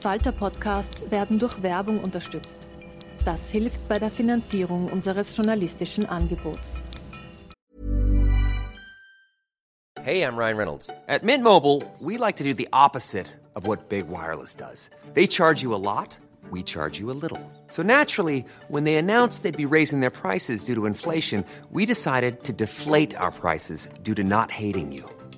Falter-Podcasts werden durch Werbung unterstützt. Das hilft bei der Finanzierung unseres journalistischen Angebots. Hey, I'm Ryan Reynolds. At Mint Mobile, we like to do the opposite of what Big Wireless does. They charge you a lot, we charge you a little. So naturally, when they announced they'd be raising their prices due to inflation, we decided to deflate our prices due to not hating you.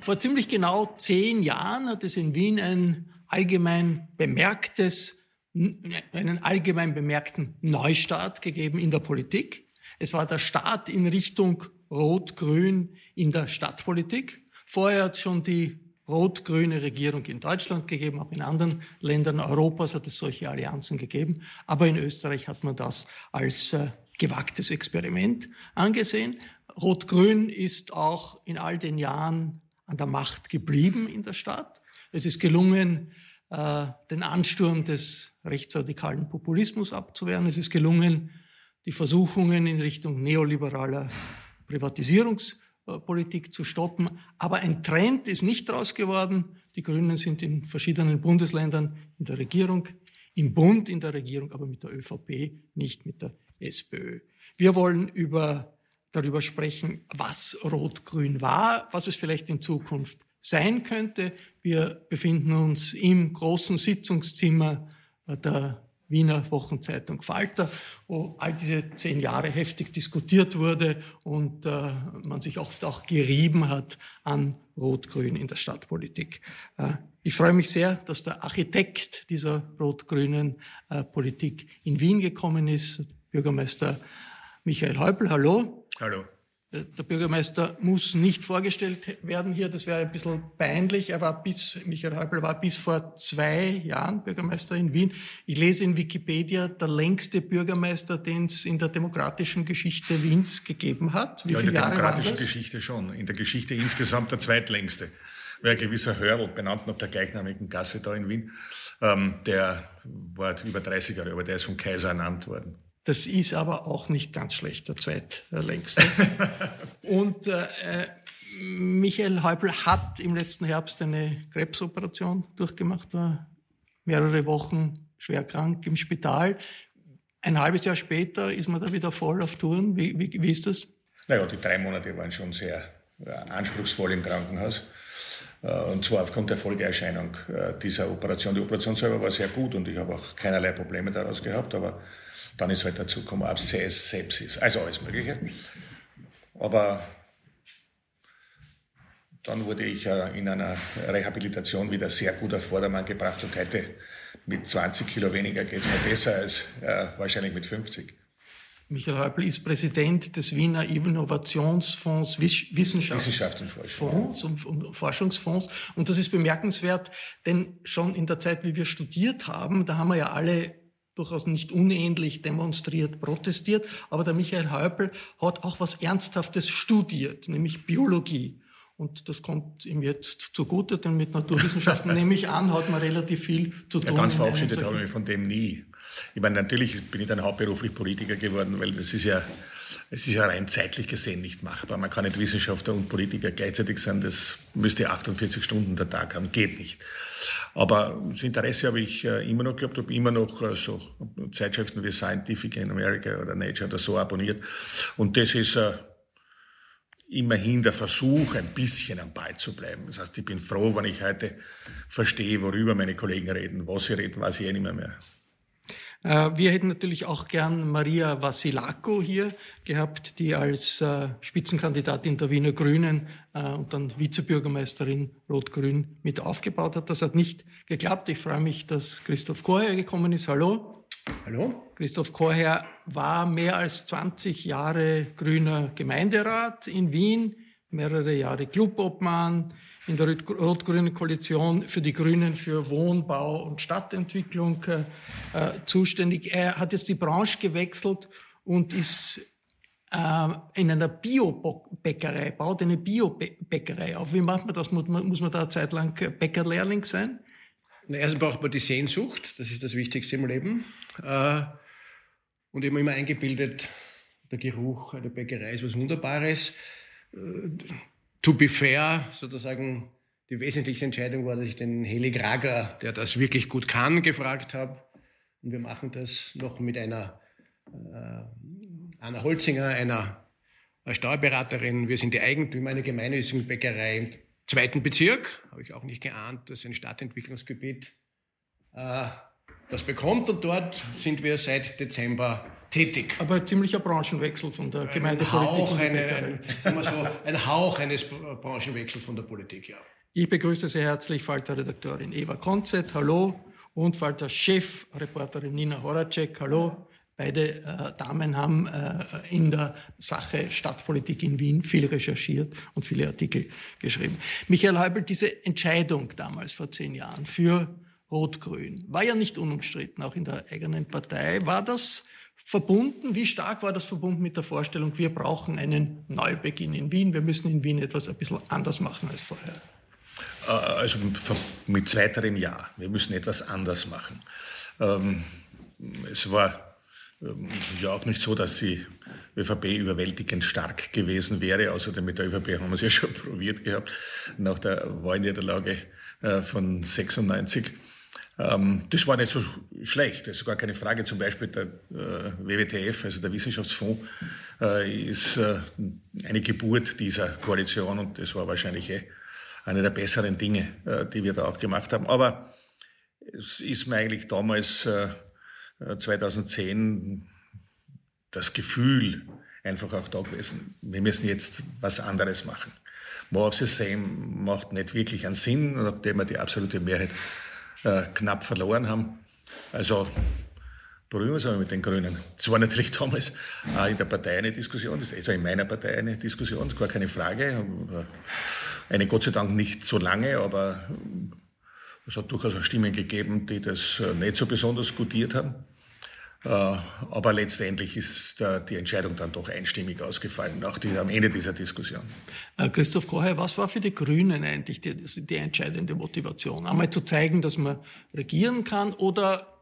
Vor ziemlich genau zehn Jahren hat es in Wien ein allgemein bemerktes, einen allgemein bemerkten Neustart gegeben in der Politik. Es war der Start in Richtung Rot-Grün in der Stadtpolitik. Vorher hat es schon die rot-grüne Regierung in Deutschland gegeben, auch in anderen Ländern Europas hat es solche Allianzen gegeben. Aber in Österreich hat man das als äh, gewagtes Experiment angesehen. Rot-Grün ist auch in all den Jahren an der Macht geblieben in der Stadt. Es ist gelungen, äh, den Ansturm des rechtsradikalen Populismus abzuwehren. Es ist gelungen, die Versuchungen in Richtung neoliberaler Privatisierungspolitik zu stoppen. Aber ein Trend ist nicht daraus geworden. Die Grünen sind in verschiedenen Bundesländern in der Regierung, im Bund in der Regierung, aber mit der ÖVP, nicht mit der SPÖ. Wir wollen über darüber sprechen, was Rot-Grün war, was es vielleicht in Zukunft sein könnte. Wir befinden uns im großen Sitzungszimmer der Wiener Wochenzeitung Falter, wo all diese zehn Jahre heftig diskutiert wurde und äh, man sich oft auch gerieben hat an Rot-Grün in der Stadtpolitik. Äh, ich freue mich sehr, dass der Architekt dieser rot-grünen äh, Politik in Wien gekommen ist, Bürgermeister Michael Häupl. Hallo. Hallo. Äh, der Bürgermeister muss nicht vorgestellt werden hier, das wäre ein bisschen peinlich. Er war bis, Michael Häupl war bis vor zwei Jahren Bürgermeister in Wien. Ich lese in Wikipedia, der längste Bürgermeister, den es in der demokratischen Geschichte Wiens gegeben hat. Wie ja, in der Jahre demokratischen Geschichte schon. In der Geschichte insgesamt der zweitlängste. Wäre ein gewisser Hörl, benannt nach der gleichnamigen Gasse da in Wien. Ähm, der war über 30 Jahre, aber der ist vom Kaiser ernannt worden. Das ist aber auch nicht ganz schlecht, der zweitlängste. Und äh, Michael Häupl hat im letzten Herbst eine Krebsoperation durchgemacht, war mehrere Wochen schwer krank im Spital. Ein halbes Jahr später ist man da wieder voll auf Touren. Wie, wie, wie ist das? Naja, die drei Monate waren schon sehr äh, anspruchsvoll im Krankenhaus. Äh, und zwar aufgrund der Folgeerscheinung äh, dieser Operation. Die Operation selber war sehr gut und ich habe auch keinerlei Probleme daraus gehabt, aber dann ist halt dazu gekommen Abszess, Sepsis, also alles Mögliche. Aber dann wurde ich in einer Rehabilitation wieder sehr gut auf Vordermann gebracht und heute mit 20 Kilo weniger geht es mir besser als äh, wahrscheinlich mit 50. Michael Häupl ist Präsident des Wiener Innovationsfonds Wissenschafts und, und Forschungsfonds. Und das ist bemerkenswert, denn schon in der Zeit, wie wir studiert haben, da haben wir ja alle durchaus nicht unähnlich demonstriert, protestiert. Aber der Michael Häupl hat auch was Ernsthaftes studiert, nämlich Biologie. Und das kommt ihm jetzt zugute, denn mit Naturwissenschaften, nehme ich an, hat man relativ viel zu tun. Ja, ganz verabschiedet habe ich von dem nie. Ich meine, natürlich bin ich dann hauptberuflich Politiker geworden, weil das ist ja, es ist ja rein zeitlich gesehen nicht machbar. Man kann nicht Wissenschaftler und Politiker gleichzeitig sein. Das müsste 48 Stunden der Tag haben. Geht nicht. Aber das Interesse habe ich äh, immer noch gehabt, habe immer noch äh, so Zeitschriften wie Scientific in America oder Nature oder so abonniert. Und das ist äh, immerhin der Versuch, ein bisschen am Ball zu bleiben. Das heißt, ich bin froh, wenn ich heute verstehe, worüber meine Kollegen reden. Was sie reden, weiß ich eh nicht mehr. mehr. Äh, wir hätten natürlich auch gern Maria Vasilako hier gehabt, die als äh, Spitzenkandidatin der Wiener Grünen äh, und dann Vizebürgermeisterin Rot-Grün mit aufgebaut hat. Das hat nicht geklappt. Ich freue mich, dass Christoph Korher gekommen ist. Hallo. Hallo. Christoph Korher war mehr als 20 Jahre grüner Gemeinderat in Wien, mehrere Jahre Clubobmann in der rot-grünen Koalition für die Grünen für Wohnbau und Stadtentwicklung äh, äh zuständig. Er hat jetzt die Branche gewechselt und ist äh, in einer Biobäckerei, baut eine Biobäckerei auf. Wie macht man das? Muss man, da eine Zeit lang Bäckerlehrling sein? Erstens braucht man die Sehnsucht, das ist das Wichtigste im Leben. Äh, und immer immer eingebildet, der Geruch einer Bäckerei ist was Wunderbares. To be fair, sozusagen, die wesentlichste Entscheidung war, dass ich den Heli Grager, der das wirklich gut kann, gefragt habe. Und wir machen das noch mit einer äh, Anna Holzinger, einer Steuerberaterin. Wir sind die Eigentümer einer gemeinnützigen Bäckerei im zweiten Bezirk. Habe ich auch nicht geahnt, dass ein Stadtentwicklungsgebiet äh, das bekommt. Und dort sind wir seit Dezember tätig. Aber ein ziemlicher Branchenwechsel von der Gemeindepolitik. Hauch, eine, ein, so, ein Hauch eines Branchenwechsels von der Politik, ja. Ich begrüße sehr herzlich Falter-Redaktorin Eva Konzett, hallo, und Falter-Chefreporterin Nina Horacek, hallo. Beide äh, Damen haben äh, in der Sache Stadtpolitik in Wien viel recherchiert und viele Artikel geschrieben. Michael Häubel, diese Entscheidung damals vor zehn Jahren für Rot-Grün war ja nicht unumstritten, auch in der eigenen Partei. War das verbunden, wie stark war das verbunden mit der Vorstellung, wir brauchen einen Neubeginn in Wien, wir müssen in Wien etwas ein bisschen anders machen als vorher? Äh, also mit zweiterem Ja, wir müssen etwas anders machen. Ähm, es war ähm, ja auch nicht so, dass die ÖVP überwältigend stark gewesen wäre. Außerdem mit der ÖVP haben wir es ja schon probiert gehabt, nach der Wahlniederlage äh, von 96. Ähm, das war nicht so schlecht, das ist gar keine Frage. Zum Beispiel der äh, WWTF, also der Wissenschaftsfonds, äh, ist äh, eine Geburt dieser Koalition und das war wahrscheinlich eh eine der besseren Dinge, äh, die wir da auch gemacht haben. Aber es ist mir eigentlich damals 2010 äh, das Gefühl einfach auch da gewesen, wir müssen jetzt was anderes machen. More of the same macht nicht wirklich einen Sinn, nachdem wir die absolute Mehrheit äh, knapp verloren haben. Also berühren wir uns aber mit den Grünen. Es war natürlich damals auch in der Partei eine Diskussion, das ist also in meiner Partei eine Diskussion, gar keine Frage. Eine Gott sei Dank nicht so lange, aber es hat durchaus auch Stimmen gegeben, die das äh, nicht so besonders gutiert haben. Äh, aber letztendlich ist die Entscheidung dann doch einstimmig ausgefallen, nach die, am Ende dieser Diskussion. Äh, Christoph Kocher, was war für die Grünen eigentlich die, die entscheidende Motivation? Einmal zu zeigen, dass man regieren kann oder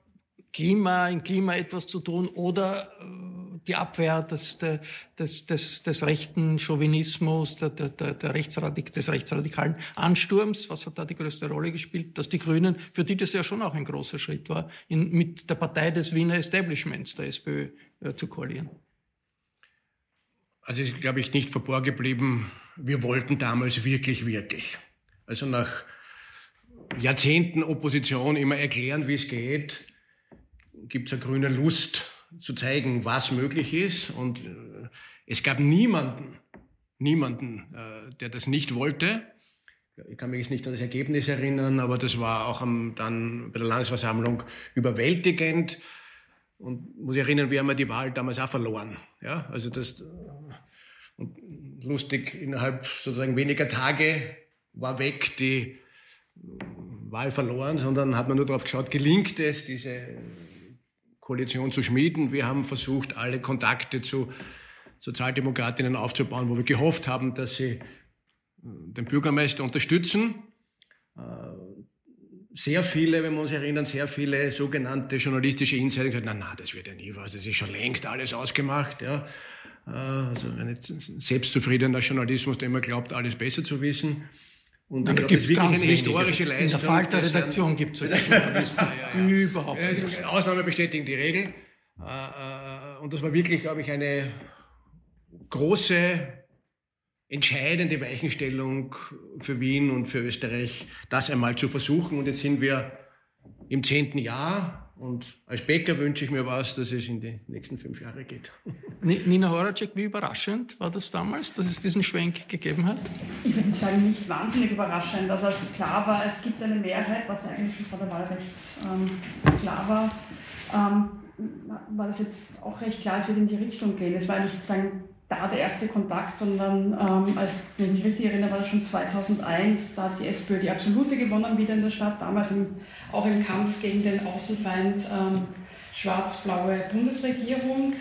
Klima, im Klima etwas zu tun oder äh, die Abwehr des, des, des, des rechten Chauvinismus, der, der, der Rechtsradik, des rechtsradikalen Ansturms. Was hat da die größte Rolle gespielt? Dass die Grünen, für die das ja schon auch ein großer Schritt war, in, mit der Partei des Wiener Establishments, der SPÖ, äh, zu koalieren. Also ist, glaube ich, nicht verborgen geblieben, wir wollten damals wirklich, wirklich. Also nach Jahrzehnten Opposition immer erklären, wie es geht gibt es eine grüne Lust zu zeigen, was möglich ist. Und äh, es gab niemanden, niemanden, äh, der das nicht wollte. Ich kann mich jetzt nicht an das Ergebnis erinnern, aber das war auch am, dann bei der Landesversammlung überwältigend. Und muss ich erinnern, wir haben die Wahl damals auch verloren. Ja, also das, und lustig, innerhalb sozusagen weniger Tage war weg die Wahl verloren, sondern hat man nur darauf geschaut, gelingt es, diese Koalition zu schmieden. Wir haben versucht, alle Kontakte zu Sozialdemokratinnen aufzubauen, wo wir gehofft haben, dass sie den Bürgermeister unterstützen. Äh, sehr viele, wenn wir uns erinnern, sehr viele sogenannte journalistische Insider gesagt, na, na, das wird ja nie was, das ist schon längst alles ausgemacht. Ja. Äh, also ein selbstzufriedener Journalismus, der immer glaubt, alles besser zu wissen. Und da gibt es wirklich eine historische Leistung. In der Falter-Redaktion gibt es solche Journalisten ja, ja. überhaupt nicht. Ausnahme bestätigen die Regel. Und das war wirklich, glaube ich, eine große entscheidende Weichenstellung für Wien und für Österreich, das einmal zu versuchen. Und jetzt sind wir im zehnten Jahr. Und als Bäcker wünsche ich mir was, dass es in die nächsten fünf Jahre geht. Nina Horacek, wie überraschend war das damals, dass es diesen Schwenk gegeben hat? Ich würde sagen, nicht wahnsinnig überraschend. Also als klar war, es gibt eine Mehrheit, was eigentlich vor der Wahl recht ähm, klar war, ähm, war das jetzt auch recht klar, es wird in die Richtung gehen. Es war nicht sagen, da der erste Kontakt, sondern ähm, als wenn ich mich richtig erinnere, war das schon 2001, da hat die SPÖ die Absolute gewonnen wieder in der Stadt, damals im, auch im Kampf gegen den Außenfeind ähm, schwarz-blaue Bundesregierung.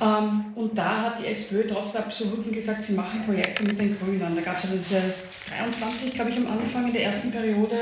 Ähm, und da hat die SPÖ trotz der Absoluten gesagt, sie machen Projekte mit den Grünen. Da gab es ja diese 23, glaube ich, am Anfang in der ersten Periode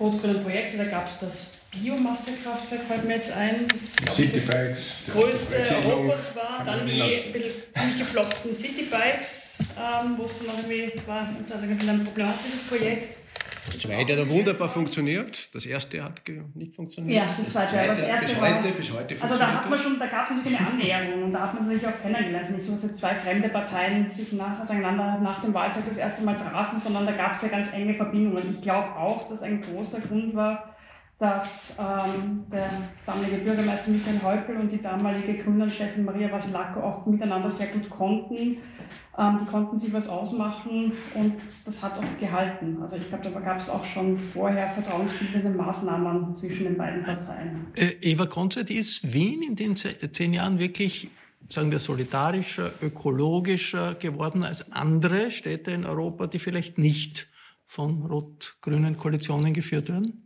rot-grüne Projekte, da gab es das Biomassekraftwerk fällt mir jetzt ein, das Citybikes, das größte Europas war, dann die ziemlich gefloppten Citybikes, ähm, wo es dann noch irgendwie, das war ein problematisches Projekt. Das zweite hat wunderbar funktioniert, das erste hat nicht funktioniert. Ja, das zweite, aber das erste bis war, heute, bis heute Also da hat man schon, da gab es natürlich eine Annäherung und da hat man es natürlich auch kennengelernt. Nicht so, dass jetzt zwei fremde Parteien sich nach, auseinander nach dem Wahltag das erste Mal trafen, sondern da gab es ja ganz enge Verbindungen. Ich glaube auch, dass ein großer Grund war, dass ähm, der damalige Bürgermeister Michael Häupl und die damalige Gründerchefin Maria Vasilako auch miteinander sehr gut konnten. Ähm, die konnten sich was ausmachen und das hat auch gehalten. Also ich glaube, da gab es auch schon vorher vertrauensbildende Maßnahmen zwischen den beiden Parteien. Äh, Eva Konzert, ist Wien in den zehn Jahren wirklich sagen wir, solidarischer, ökologischer geworden als andere Städte in Europa, die vielleicht nicht von rot-grünen Koalitionen geführt werden?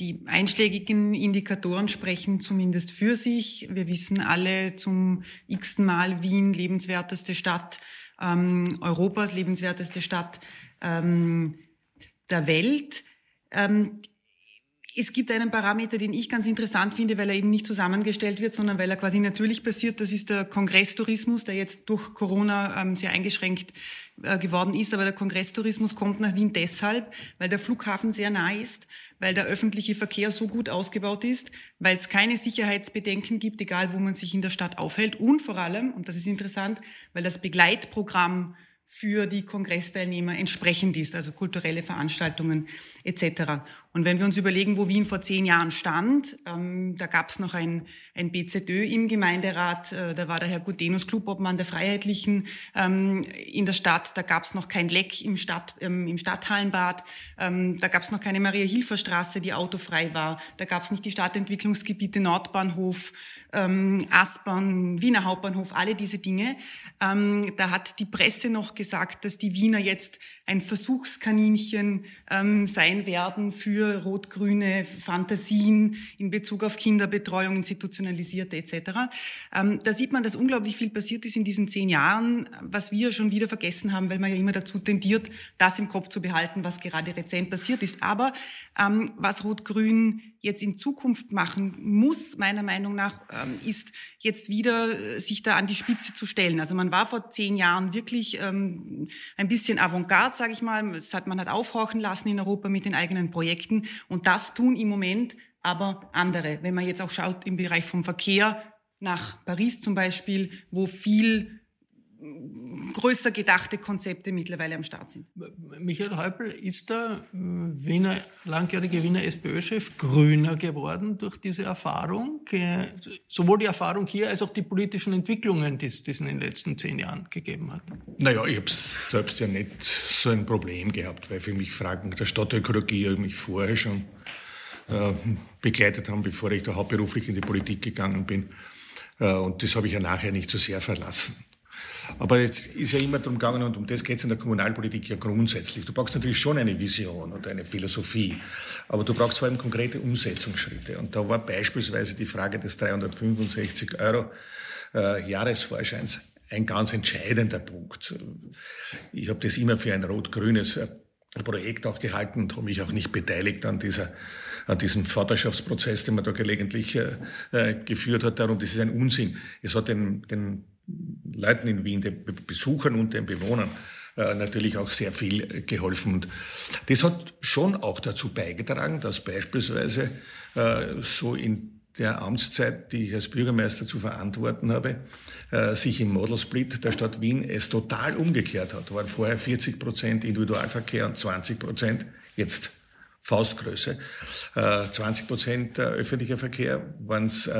Die einschlägigen Indikatoren sprechen zumindest für sich. Wir wissen alle zum x-ten Mal Wien, lebenswerteste Stadt ähm, Europas, lebenswerteste Stadt ähm, der Welt. Ähm, es gibt einen Parameter, den ich ganz interessant finde, weil er eben nicht zusammengestellt wird, sondern weil er quasi natürlich passiert. Das ist der Kongresstourismus, der jetzt durch Corona ähm, sehr eingeschränkt äh, geworden ist. Aber der Kongresstourismus kommt nach Wien deshalb, weil der Flughafen sehr nah ist, weil der öffentliche Verkehr so gut ausgebaut ist, weil es keine Sicherheitsbedenken gibt, egal wo man sich in der Stadt aufhält. Und vor allem, und das ist interessant, weil das Begleitprogramm für die Kongressteilnehmer entsprechend ist, also kulturelle Veranstaltungen etc. Und wenn wir uns überlegen, wo Wien vor zehn Jahren stand, ähm, da gab es noch ein, ein BZÖ im Gemeinderat, äh, da war der Herr Gudenus Clubobmann der Freiheitlichen ähm, in der Stadt, da gab es noch kein Leck im, Stadt, ähm, im Stadthallenbad, ähm, da gab es noch keine Maria-Hilfer-Straße, die autofrei war, da gab es nicht die Stadtentwicklungsgebiete Nordbahnhof, ähm, Aspern, Wiener Hauptbahnhof, alle diese Dinge. Ähm, da hat die Presse noch gesagt, dass die Wiener jetzt ein Versuchskaninchen sein werden für rot-grüne Fantasien in Bezug auf Kinderbetreuung, institutionalisierte etc. Ähm, da sieht man, dass unglaublich viel passiert ist in diesen zehn Jahren, was wir schon wieder vergessen haben, weil man ja immer dazu tendiert, das im Kopf zu behalten, was gerade rezent passiert ist. Aber ähm, was Rot-Grün jetzt in Zukunft machen muss, meiner Meinung nach, ähm, ist jetzt wieder äh, sich da an die Spitze zu stellen. Also man war vor zehn Jahren wirklich ähm, ein bisschen Avantgarde, sage ich mal. Das hat, man hat aufhorchen lassen in Europa mit den eigenen Projekten. Und das tun im Moment aber andere. Wenn man jetzt auch schaut im Bereich vom Verkehr nach Paris zum Beispiel, wo viel größer gedachte Konzepte mittlerweile am Start sind. Michael Häupl, ist der äh, Wiener, langjährige Wiener SPÖ-Chef grüner geworden durch diese Erfahrung? Äh, sowohl die Erfahrung hier als auch die politischen Entwicklungen, die es in den letzten zehn Jahren gegeben hat? Naja, ich habe selbst ja nicht so ein Problem gehabt, weil für mich Fragen der Stadtökologie mich vorher schon äh, begleitet haben, bevor ich da hauptberuflich in die Politik gegangen bin. Äh, und das habe ich ja nachher nicht so sehr verlassen. Aber jetzt ist ja immer darum gegangen, und um das geht es in der Kommunalpolitik ja grundsätzlich. Du brauchst natürlich schon eine Vision und eine Philosophie, aber du brauchst vor allem konkrete Umsetzungsschritte. Und da war beispielsweise die Frage des 365 Euro äh, Jahresvorscheins ein ganz entscheidender Punkt. Ich habe das immer für ein rot-grünes Projekt auch gehalten und habe mich auch nicht beteiligt an dieser an diesem Vaterschaftsprozess, den man da gelegentlich äh, äh geführt hat. Darum, das ist ein Unsinn. Es hat den, den Leuten in Wien, den Besuchern und den Bewohnern äh, natürlich auch sehr viel äh, geholfen. Und das hat schon auch dazu beigetragen, dass beispielsweise äh, so in der Amtszeit, die ich als Bürgermeister zu verantworten habe, sich im Model Split der Stadt Wien es total umgekehrt hat. Waren vorher 40 Prozent Individualverkehr und 20 Prozent jetzt Faustgröße. 20 Prozent öffentlicher Verkehr waren es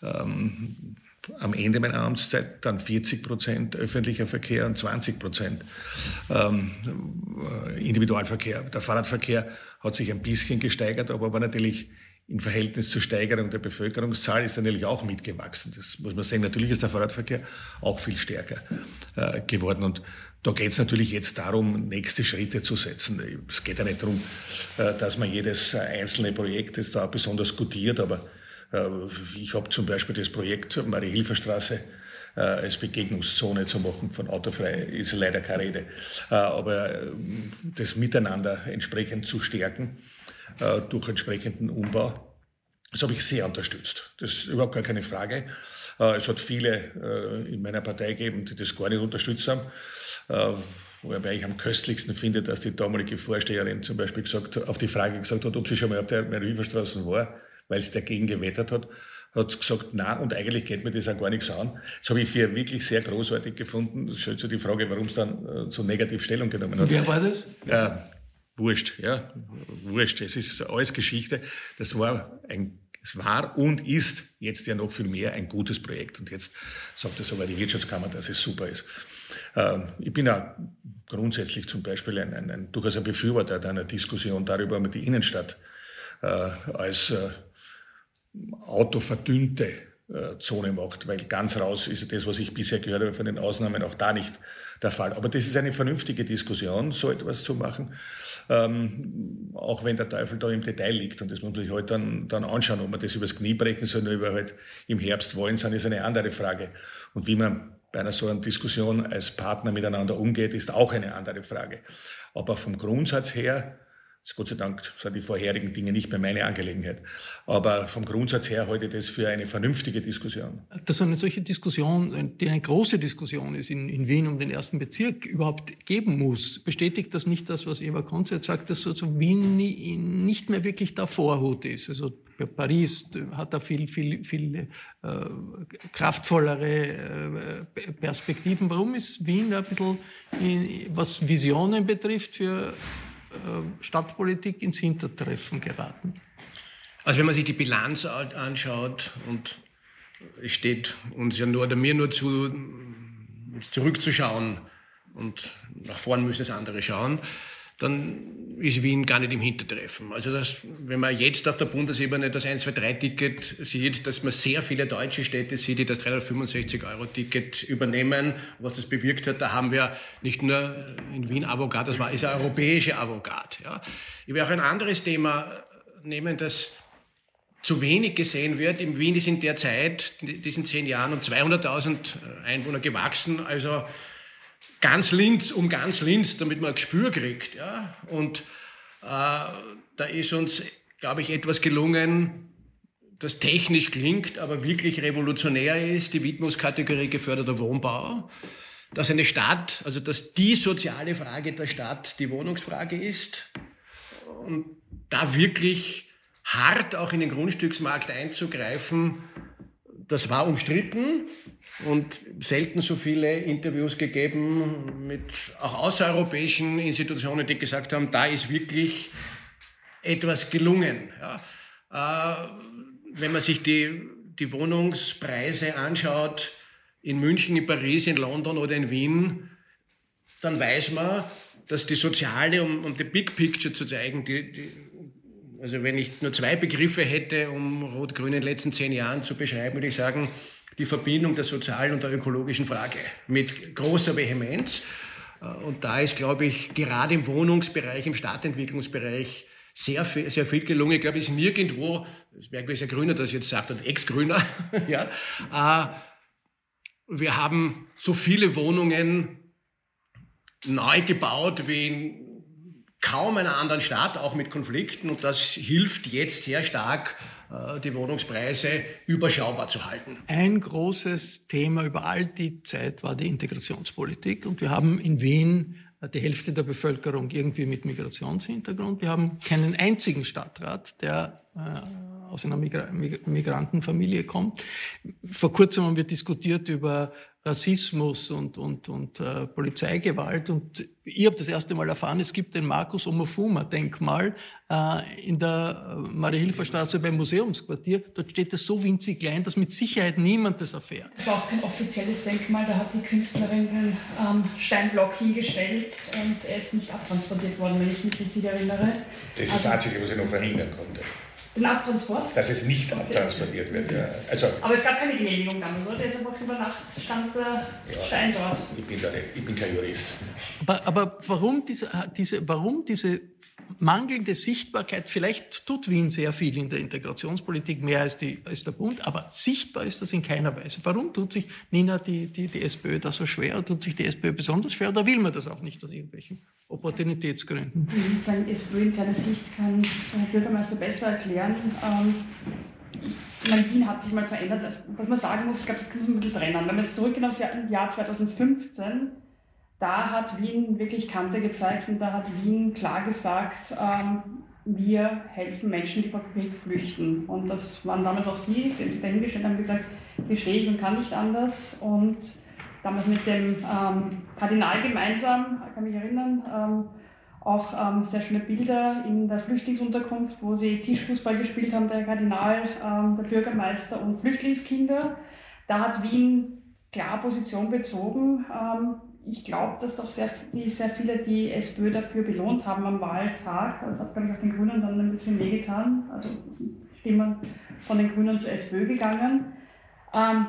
ähm, am Ende meiner Amtszeit dann 40 Prozent öffentlicher Verkehr und 20 Prozent ähm, Individualverkehr. Der Fahrradverkehr hat sich ein bisschen gesteigert, aber war natürlich im Verhältnis zur Steigerung der Bevölkerungszahl ist natürlich auch mitgewachsen. Das muss man sagen. Natürlich ist der Fahrradverkehr auch viel stärker äh, geworden. Und da geht es natürlich jetzt darum, nächste Schritte zu setzen. Es geht ja nicht darum, äh, dass man jedes einzelne Projekt jetzt da besonders gutiert, aber ich habe zum Beispiel das Projekt Marie-Hilfer-Straße äh, als Begegnungszone zu machen von autofrei ist leider keine Rede. Äh, aber das Miteinander entsprechend zu stärken durch entsprechenden Umbau, das habe ich sehr unterstützt. Das ist überhaupt gar keine Frage. Es hat viele in meiner Partei gegeben, die das gar nicht unterstützt haben. Wobei ich am köstlichsten finde, dass die damalige Vorsteherin zum Beispiel gesagt, auf die Frage gesagt hat, ob sie schon mal auf der Marie-Hilfer-Straße war, weil es dagegen gewettert hat, hat gesagt, na und eigentlich geht mir das auch gar nichts an. Das habe ich für wirklich sehr großartig gefunden. Das stellt sich die Frage, warum es dann äh, so negativ Stellung genommen hat. Wer war das? Äh, wurscht, ja, wurscht. Es ist alles Geschichte. Das war ein es war und ist jetzt ja noch viel mehr ein gutes Projekt. Und jetzt sagt es sogar die Wirtschaftskammer, dass es super ist. Ähm, ich bin auch grundsätzlich zum Beispiel ein, ein, ein durchaus ein Befürworter einer Diskussion darüber, ob man die Innenstadt äh, als äh, autoverdünnte äh, Zone macht, weil ganz raus ist das, was ich bisher gehört habe, von den Ausnahmen auch da nicht der Fall. Aber das ist eine vernünftige Diskussion, so etwas zu machen, ähm, auch wenn der Teufel da im Detail liegt. Und das muss man sich heute halt dann, dann anschauen, ob man das übers Knie brechen soll, nur über halt im Herbst wollen, sind ist eine andere Frage. Und wie man bei einer so einer Diskussion als Partner miteinander umgeht, ist auch eine andere Frage. Aber vom Grundsatz her Gott sei Dank sind die vorherigen Dinge nicht mehr meine Angelegenheit. Aber vom Grundsatz her halte ich das für eine vernünftige Diskussion. Dass eine solche Diskussion, die eine große Diskussion ist in, in Wien um den ersten Bezirk, überhaupt geben muss, bestätigt das nicht das, was Eva Konzert sagt, dass also Wien nicht mehr wirklich der Vorhut ist. Also Paris hat da viel, viel, viel äh, kraftvollere äh, Perspektiven. Warum ist Wien da ein bisschen, in, was Visionen betrifft, für Stadtpolitik ins Hintertreffen geraten? Also wenn man sich die Bilanz anschaut und es steht uns ja nur oder mir nur zu, zurückzuschauen und nach vorn müssen es andere schauen, dann ist Wien gar nicht im Hintertreffen. Also das, wenn man jetzt auf der Bundesebene das 1-2-3-Ticket sieht, dass man sehr viele deutsche Städte sieht, die das 365-Euro-Ticket übernehmen, was das bewirkt hat, da haben wir nicht nur in Wien Avocat, das war ist ein europäische Avocat. Ja. Ich will auch ein anderes Thema nehmen, das zu wenig gesehen wird. In Wien ist in der Zeit, in diesen zehn Jahren, um 200.000 Einwohner gewachsen. Also ganz Linz um ganz Linz, damit man ein Gespür kriegt. Ja? Und äh, da ist uns, glaube ich, etwas gelungen, das technisch klingt, aber wirklich revolutionär ist, die Widmungskategorie geförderter Wohnbau. Dass eine Stadt, also dass die soziale Frage der Stadt die Wohnungsfrage ist und da wirklich hart auch in den Grundstücksmarkt einzugreifen, das war umstritten und selten so viele Interviews gegeben mit auch außereuropäischen Institutionen, die gesagt haben, da ist wirklich etwas gelungen. Ja. Äh, wenn man sich die, die Wohnungspreise anschaut, in München, in Paris, in London oder in Wien, dann weiß man, dass die soziale, um, um die Big Picture zu zeigen, die, die, also wenn ich nur zwei Begriffe hätte, um Rot-Grün in den letzten zehn Jahren zu beschreiben, würde ich sagen, die Verbindung der sozialen und der ökologischen Frage mit großer Vehemenz. Äh, und da ist, glaube ich, gerade im Wohnungsbereich, im Stadtentwicklungsbereich sehr viel, sehr viel gelungen. Ich glaube, es ist nirgendwo, das merkt welcher Grüner das jetzt sagt, und Ex-Grüner, ja, äh, wir haben so viele Wohnungen neu gebaut wie in kaum einer anderen Stadt, auch mit Konflikten. Und das hilft jetzt sehr stark, die Wohnungspreise überschaubar zu halten. Ein großes Thema über all die Zeit war die Integrationspolitik. Und wir haben in Wien die Hälfte der Bevölkerung irgendwie mit Migrationshintergrund. Wir haben keinen einzigen Stadtrat, der äh, aus einer Migra Migrantenfamilie kommt. Vor kurzem haben wir diskutiert über Rassismus und, und, und äh, Polizeigewalt. Und ich habe das erste Mal erfahren, es gibt ein Markus Omofuma-Denkmal äh, in der äh, Marie-Hilfer-Straße beim Museumsquartier. Dort steht das so winzig klein, dass mit Sicherheit niemand das erfährt. Das war auch kein offizielles Denkmal, da hat die Künstlerin den ähm, Steinblock hingestellt und er ist nicht abtransportiert worden, wenn ich mich richtig erinnere. Das ist also, das Einzige, was ich noch verhindern konnte. Den Abtransport? Dass es nicht okay. abtransportiert wird. Ja. Also, Aber es gab keine Genehmigung damals, oder? Der ist einfach über Nacht stand der ja, Stein dort. Ich bin, da nicht, ich bin kein Jurist. Aber, aber warum, diese, diese, warum diese mangelnde Sichtbarkeit, vielleicht tut Wien sehr viel in der Integrationspolitik, mehr als, die, als der Bund, aber sichtbar ist das in keiner Weise. Warum tut sich, Nina, die, die, die SPÖ da so schwer? Tut sich die SPÖ besonders schwer oder will man das auch nicht aus irgendwelchen Opportunitätsgründen? Ich würde sagen, SPÖ-interne Sicht kann der Bürgermeister besser erklären. Ähm, meine, Wien hat sich mal verändert. Was man sagen muss, ich glaube, das kann man ein bisschen trennen. Wenn man jetzt zurückgehen aufs Jahr 2015, da hat Wien wirklich Kante gezeigt und da hat Wien klar gesagt, ähm, wir helfen Menschen, die vor Krieg flüchten. Und das waren damals auch Sie, Sie haben sich dahingestellt und haben gesagt, hier stehe ich und kann nicht anders. Und damals mit dem ähm, Kardinal gemeinsam, kann mich erinnern, ähm, auch ähm, sehr schöne Bilder in der Flüchtlingsunterkunft, wo sie Tischfußball gespielt haben, der Kardinal, ähm, der Bürgermeister und Flüchtlingskinder. Da hat Wien klar Position bezogen. Ich glaube, dass doch sehr, sehr viele die SPÖ dafür belohnt haben am Wahltag. Das hat, glaube ich, auch den Grünen dann ein bisschen wehgetan. Also sind Stimmen von den Grünen zur SPÖ gegangen. Ähm,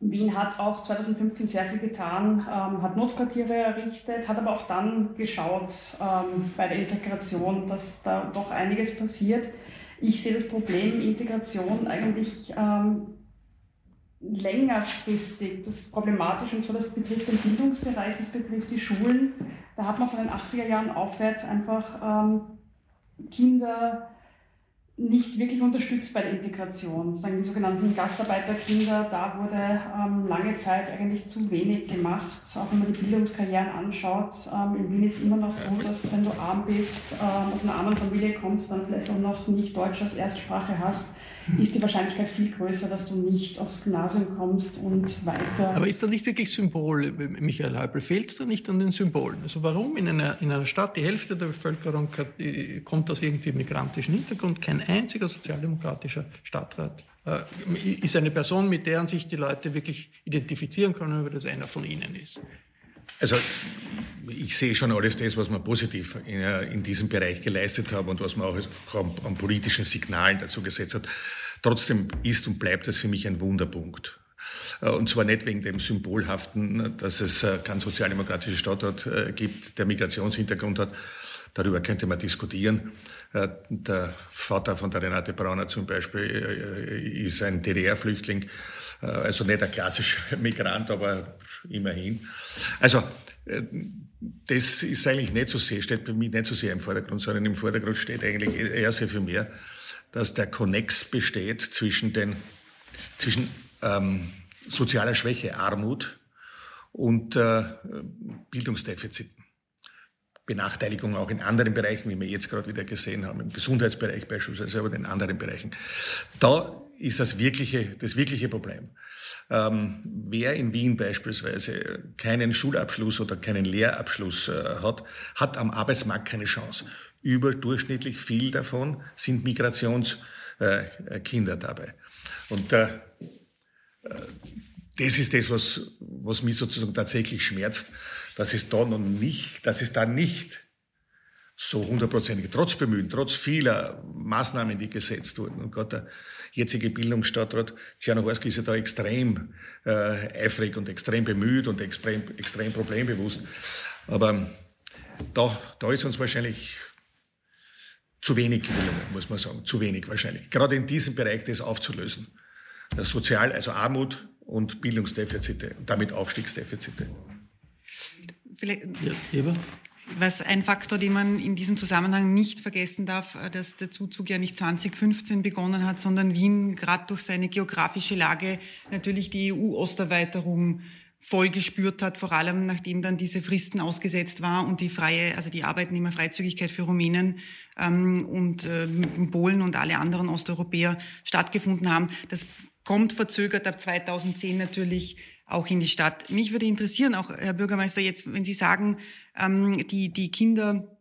Wien hat auch 2015 sehr viel getan, ähm, hat Notquartiere errichtet, hat aber auch dann geschaut ähm, bei der Integration, dass da doch einiges passiert. Ich sehe das Problem Integration eigentlich ähm, längerfristig das problematisch und so, das betrifft den Bildungsbereich, das betrifft die Schulen. Da hat man von den 80er Jahren aufwärts einfach ähm, Kinder nicht wirklich unterstützt bei der Integration. Sagen die sogenannten Gastarbeiterkinder, da wurde ähm, lange Zeit eigentlich zu wenig gemacht. Auch wenn man die Bildungskarrieren anschaut, ähm, in Wien ist immer noch so, dass wenn du arm bist, ähm, aus einer armen Familie kommst, dann vielleicht auch noch nicht Deutsch als Erstsprache hast, ist die Wahrscheinlichkeit viel größer, dass du nicht aufs Gymnasium kommst und weiter. Aber ist da nicht wirklich Symbol, Michael Häupl, fehlt es da nicht an den Symbolen? Also warum in einer, in einer Stadt die Hälfte der Bevölkerung kommt aus irgendwie migrantischen Hintergrund, kein einziger sozialdemokratischer Stadtrat äh, ist eine Person, mit der sich die Leute wirklich identifizieren können, weil das einer von ihnen ist? Also ich sehe schon alles das, was wir positiv in, äh, in diesem Bereich geleistet haben und was man auch an, an politischen Signalen dazu gesetzt hat. Trotzdem ist und bleibt es für mich ein Wunderpunkt. Äh, und zwar nicht wegen dem Symbolhaften, dass es äh, keinen sozialdemokratischen Stadtort gibt, der Migrationshintergrund hat. Darüber könnte man diskutieren. Der Vater von der Renate Brauner zum Beispiel ist ein DDR-Flüchtling, also nicht ein klassischer Migrant, aber immerhin. Also das ist eigentlich nicht so sehr, steht bei mir nicht so sehr im Vordergrund, sondern im Vordergrund steht eigentlich eher sehr viel mehr, dass der Konnex besteht zwischen den, zwischen ähm, sozialer Schwäche, Armut und äh, Bildungsdefiziten. Benachteiligung auch in anderen Bereichen, wie wir jetzt gerade wieder gesehen haben, im Gesundheitsbereich beispielsweise, aber in anderen Bereichen. Da ist das wirkliche, das wirkliche Problem. Ähm, wer in Wien beispielsweise keinen Schulabschluss oder keinen Lehrabschluss äh, hat, hat am Arbeitsmarkt keine Chance. Überdurchschnittlich viel davon sind Migrationskinder äh, dabei. Und äh, äh, das ist das, was, was mich sozusagen tatsächlich schmerzt, dass es da noch nicht, dass es da nicht so hundertprozentig, trotz Bemühen, trotz vieler Maßnahmen, die gesetzt wurden. Und Gott, der jetzige Bildungsstadtrat Czernohorski ist ja da extrem äh, eifrig und extrem bemüht und extrem, extrem problembewusst. Aber da, da ist uns wahrscheinlich zu wenig gelungen, muss man sagen. Zu wenig wahrscheinlich. Gerade in diesem Bereich das aufzulösen. Das Sozial, also Armut und Bildungsdefizite und damit Aufstiegsdefizite. Vielleicht, ja, was ein Faktor, den man in diesem Zusammenhang nicht vergessen darf, äh, dass der Zuzug ja nicht 2015 begonnen hat, sondern Wien gerade durch seine geografische Lage natürlich die EU-Osterweiterung voll gespürt hat, vor allem nachdem dann diese Fristen ausgesetzt war und die freie, also die Arbeitnehmerfreizügigkeit für Rumänen ähm, und äh, Polen und alle anderen Osteuropäer stattgefunden haben. Das kommt verzögert ab 2010 natürlich auch in die Stadt. Mich würde interessieren, auch Herr Bürgermeister, jetzt, wenn Sie sagen, ähm, die, die Kinder,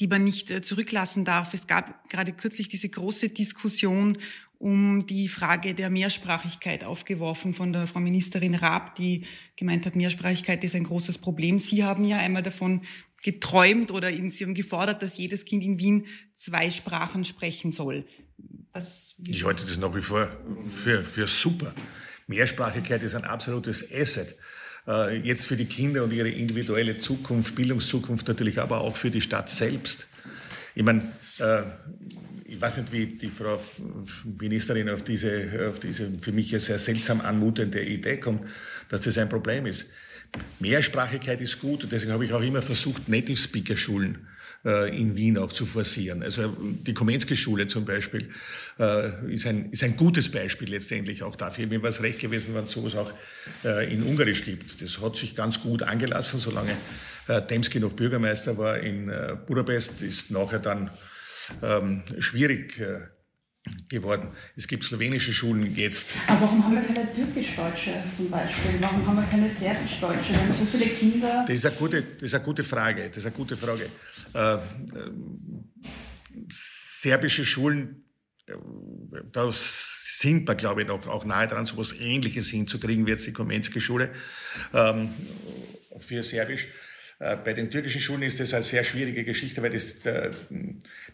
die man nicht äh, zurücklassen darf. Es gab gerade kürzlich diese große Diskussion um die Frage der Mehrsprachigkeit aufgeworfen von der Frau Ministerin Raab, die gemeint hat, Mehrsprachigkeit ist ein großes Problem. Sie haben ja einmal davon geträumt oder Sie haben gefordert, dass jedes Kind in Wien zwei Sprachen sprechen soll. Was, ich halte das nach wie vor für, für super. Mehrsprachigkeit ist ein absolutes Asset. Äh, jetzt für die Kinder und ihre individuelle Zukunft, Bildungszukunft natürlich, aber auch für die Stadt selbst. Ich meine, äh, ich weiß nicht, wie die Frau Ministerin auf diese, auf diese für mich ja sehr seltsam anmutende Idee kommt, dass das ein Problem ist. Mehrsprachigkeit ist gut und deswegen habe ich auch immer versucht, Native Speaker Schulen äh, in Wien auch zu forcieren. Also die Komensky-Schule zum Beispiel äh, ist, ein, ist ein gutes Beispiel letztendlich auch dafür. Mir war es recht gewesen, wenn es sowas auch äh, in Ungarisch gibt. Das hat sich ganz gut angelassen, solange Demski noch Bürgermeister war in Budapest, ist nachher dann ähm, schwierig geworden. Es gibt slowenische Schulen jetzt. Aber warum haben wir keine türkisch-deutsche zum Beispiel? Warum haben wir keine serbisch-deutsche? Wir haben so viele Kinder. Das ist eine gute, das ist eine gute Frage. Das ist eine gute Frage. Äh, äh, serbische Schulen, äh, da sind wir, glaube ich, noch auch nahe dran, so etwas Ähnliches hinzukriegen, wie jetzt die Komensky-Schule ähm, für Serbisch. Äh, bei den türkischen Schulen ist das eine sehr schwierige Geschichte, weil das der,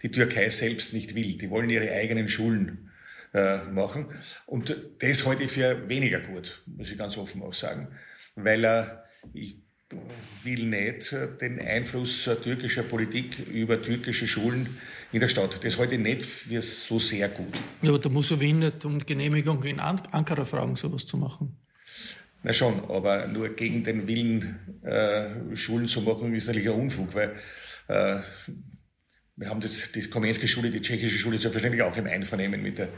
die Türkei selbst nicht will. Die wollen ihre eigenen Schulen äh, machen. Und das halte ich für weniger gut, muss ich ganz offen auch sagen. Weil äh, ich will nicht den Einfluss türkischer Politik über türkische Schulen in der Stadt. Das halte ich nicht für so sehr gut. Ja, aber da muss er Wien nicht um Genehmigung in Ankara fragen, sowas zu machen. Na schon, aber nur gegen den Willen, äh, Schulen zu machen, ist natürlich ein Unfug, weil äh, wir haben das, die Komensky-Schule, die tschechische Schule ist ja verständlich auch im Einvernehmen mit der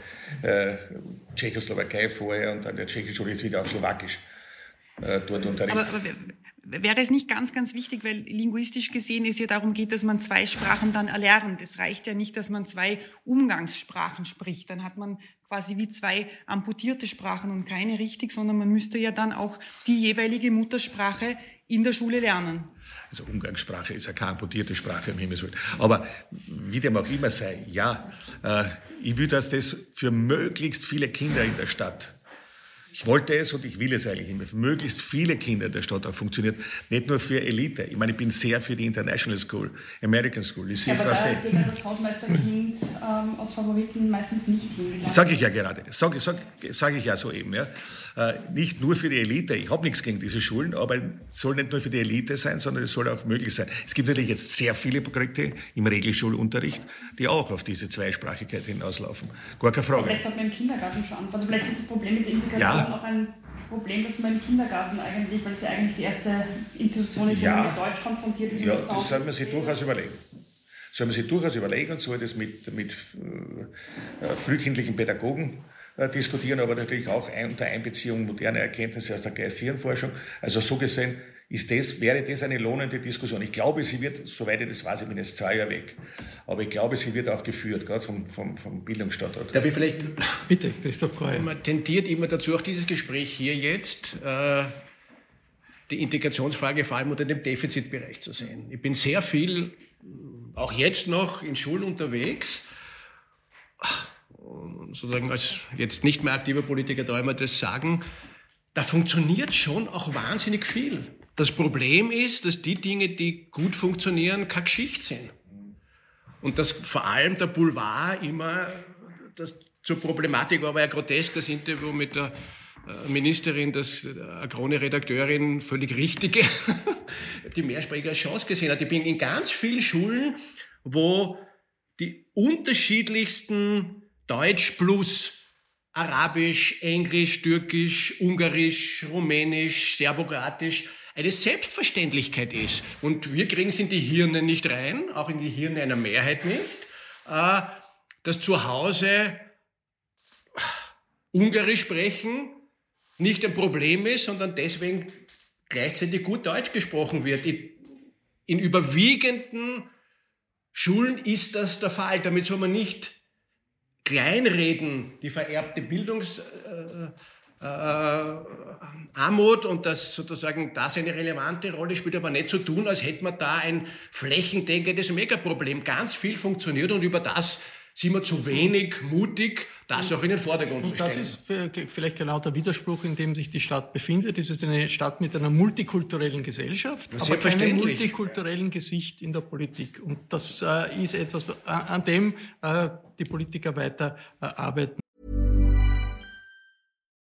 äh, Tschechoslowakei vorher und dann der tschechische Schule ist wieder auch slowakisch äh, dort unterrichtet. Aber, aber wäre es nicht ganz, ganz wichtig, weil linguistisch gesehen es ja darum geht, dass man zwei Sprachen dann erlernt. Es reicht ja nicht, dass man zwei Umgangssprachen spricht. Dann hat man quasi wie zwei amputierte Sprachen und keine richtig, sondern man müsste ja dann auch die jeweilige Muttersprache in der Schule lernen. Also Umgangssprache ist ja keine amputierte Sprache im Himmelswillen. Aber wie dem auch immer sei, ja, äh, ich will, dass das für möglichst viele Kinder in der Stadt ich wollte es und ich will es eigentlich immer. Für möglichst viele Kinder der Stadt auch funktioniert. Nicht nur für Elite. Ich meine, ich bin sehr für die International School, American School, Lycée ja, aber Français. Da geht das Hausmeisterkind ähm, aus Favoriten meistens nicht hin. Sage ich ja gerade. Sage sag, sag ich ja so eben. Ja. Äh, nicht nur für die Elite. Ich habe nichts gegen diese Schulen, aber es soll nicht nur für die Elite sein, sondern es soll auch möglich sein. Es gibt natürlich jetzt sehr viele Projekte im Regelschulunterricht, die auch auf diese Zweisprachigkeit hinauslaufen. Gar keine Frage. Vielleicht hat man im Kindergarten schon. Also vielleicht ist das Problem mit der Integration ja. Auch ein Problem, dass man im Kindergarten eigentlich, weil es ja eigentlich die erste Institution ist, ja. die mit Deutsch konfrontiert ist. Ja, das soll man sich durchaus überlegen soll man sich durchaus überlegen und soll das mit, mit äh, frühkindlichen Pädagogen äh, diskutieren, aber natürlich auch ein, unter Einbeziehung moderner Erkenntnisse aus der Geist-Hirn-Forschung. Also so gesehen ist das, wäre das eine lohnende Diskussion. Ich glaube, sie wird, soweit ich das weiß, ich bin jetzt zwei Jahre weg, aber ich glaube, sie wird auch geführt, gerade vom, vom, vom Bildungsstandort. Darf ich vielleicht, bitte, Christoph Kreuer. Man tendiert immer dazu, auch dieses Gespräch hier jetzt, äh, die Integrationsfrage vor allem unter dem Defizitbereich zu sehen. Ich bin sehr viel, auch jetzt noch, in Schulen unterwegs sozusagen als jetzt nicht mehr aktiver Politiker da immer das sagen, da funktioniert schon auch wahnsinnig viel. Das Problem ist, dass die Dinge, die gut funktionieren, keine Geschichte sind. Und dass vor allem der Boulevard immer das zur Problematik war aber ja grotesk, das Interview mit der äh, Ministerin, das äh, Agrone-Redakteurin völlig richtige, die Mehrsprecher Chance gesehen hat. Ich bin in ganz vielen Schulen, wo die unterschiedlichsten Deutsch plus Arabisch, Englisch, Türkisch, Ungarisch, Rumänisch, Serbokratisch eine Selbstverständlichkeit ist. Und wir kriegen es in die Hirne nicht rein, auch in die Hirne einer Mehrheit nicht, äh, dass zu Hause Ungarisch sprechen nicht ein Problem ist, sondern deswegen gleichzeitig gut Deutsch gesprochen wird. In überwiegenden Schulen ist das der Fall. Damit soll man nicht kleinreden, die vererbte Bildungsarmut äh, äh, und das sozusagen das eine relevante Rolle spielt, aber nicht so tun, als hätte man da ein flächendeckendes Megaproblem. Ganz viel funktioniert und über das sind wir zu wenig mutig, das auch in den Vordergrund und zu stellen. Das ist vielleicht genau der Widerspruch, in dem sich die Stadt befindet. Es ist eine Stadt mit einer multikulturellen Gesellschaft, aber keinem multikulturellen Gesicht in der Politik. Und das äh, ist etwas, an dem äh, die Politiker weiter äh, arbeiten.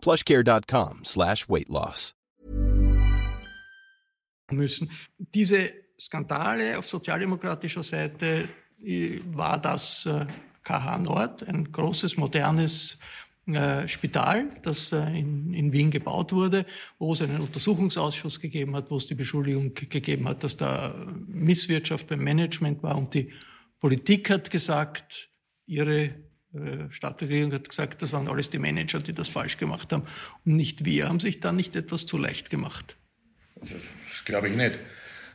plushcare.com slash weight loss. Müssen. Diese Skandale auf sozialdemokratischer Seite äh, war das KH äh, Nord, ein großes, modernes äh, Spital, das in, in, Wien gebaut wurde, wo es einen Untersuchungsausschuss gegeben hat, wo es die Beschuldigung gegeben hat, dass da Misswirtschaft beim Management war. Und die Politik hat gesagt, ihre Stadtregierung hat gesagt, das waren alles die Manager, die das falsch gemacht haben. Und nicht wir. Haben sich da nicht etwas zu leicht gemacht? Das glaube ich nicht.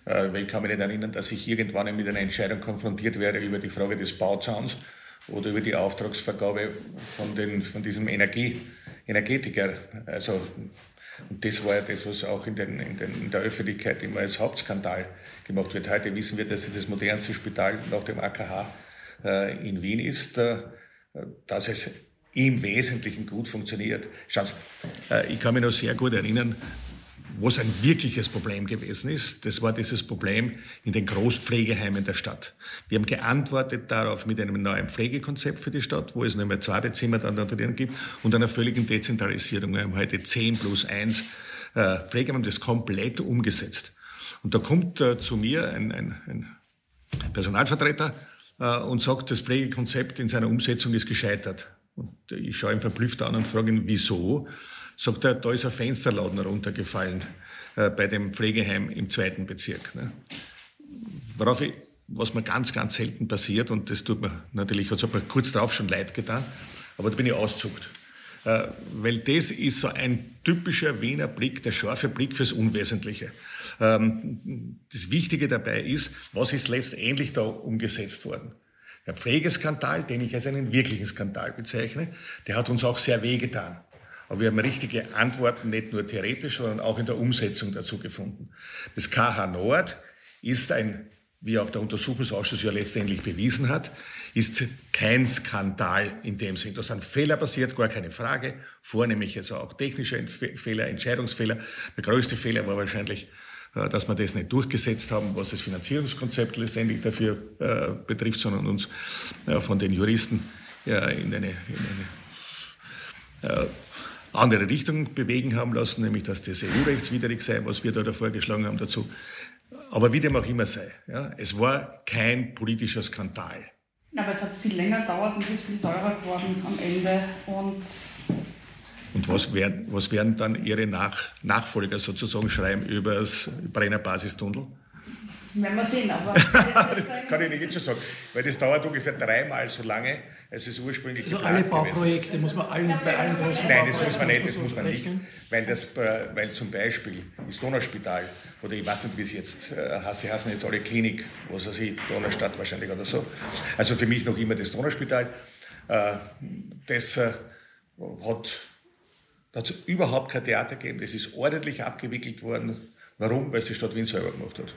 Äh, ich kann mich nicht erinnern, dass ich irgendwann mit einer Entscheidung konfrontiert wäre über die Frage des Bauzauns oder über die Auftragsvergabe von, den, von diesem Energie, Energetiker. Also, und das war ja das, was auch in, den, in, den, in der Öffentlichkeit immer als Hauptskandal gemacht wird. Heute wissen wir, dass es das modernste Spital nach dem AKH äh, in Wien ist, äh, dass es im Wesentlichen gut funktioniert. Schauen Sie, äh, ich kann mich noch sehr gut erinnern, wo es ein wirkliches Problem gewesen ist, das war dieses Problem in den Großpflegeheimen der Stadt. Wir haben geantwortet darauf mit einem neuen Pflegekonzept für die Stadt, wo es nur mehr zwei Bettzimmer dann da drin gibt und einer völligen Dezentralisierung. Wir haben heute 10 plus 1 äh, Pflege, wir haben das komplett umgesetzt. Und da kommt äh, zu mir ein, ein, ein Personalvertreter und sagt, das Pflegekonzept in seiner Umsetzung ist gescheitert. Und ich schaue ihn verblüfft an und frage ihn, wieso? sagt er, da ist ein Fensterladen runtergefallen äh, bei dem Pflegeheim im zweiten Bezirk. Ne? Worauf ich, was mir ganz, ganz selten passiert, und das tut mir natürlich, hat es kurz drauf schon leid getan, aber da bin ich auszuckt. Äh, weil das ist so ein typischer Wiener Blick, der scharfe Blick fürs Unwesentliche. Ähm, das Wichtige dabei ist, was ist letztendlich da umgesetzt worden? Der Pflegeskandal, den ich als einen wirklichen Skandal bezeichne, der hat uns auch sehr wehgetan. Aber wir haben richtige Antworten, nicht nur theoretisch, sondern auch in der Umsetzung dazu gefunden. Das KH Nord ist ein, wie auch der Untersuchungsausschuss ja letztendlich bewiesen hat, ist kein Skandal in dem Sinn. Da sind Fehler passiert, gar keine Frage, vornehmlich also auch technische Fehler, Entscheidungsfehler. Der größte Fehler war wahrscheinlich, dass wir das nicht durchgesetzt haben, was das Finanzierungskonzept letztendlich dafür äh, betrifft, sondern uns äh, von den Juristen in eine, in eine andere Richtung bewegen haben lassen, nämlich dass das EU-rechtswidrig sei, was wir da vorgeschlagen haben dazu. Aber wie dem auch immer sei, ja, es war kein politischer Skandal. Aber es hat viel länger gedauert und es ist viel teurer geworden am Ende. Und, und was, werden, was werden dann Ihre Nach Nachfolger sozusagen schreiben über das Brenner Basistunnel? Werden wir sehen, aber. das kann ich nicht jetzt schon sagen, weil das dauert ungefähr dreimal so lange, als es ursprünglich Also alle Bauprojekte muss man allen, bei allen großen Nein, das muss man nicht, das muss man nicht, weil, das, äh, weil zum Beispiel das Donauspital, oder ich weiß nicht, wie es jetzt äh, heißt, sie heißen jetzt alle Klinik, was weiß ich, Donaustadt wahrscheinlich oder so. Also für mich noch immer das Donauspital. Äh, das hat da hat es überhaupt kein Theater gegeben. Das ist ordentlich abgewickelt worden. Warum? Weil es die Stadt Wien selber gemacht hat.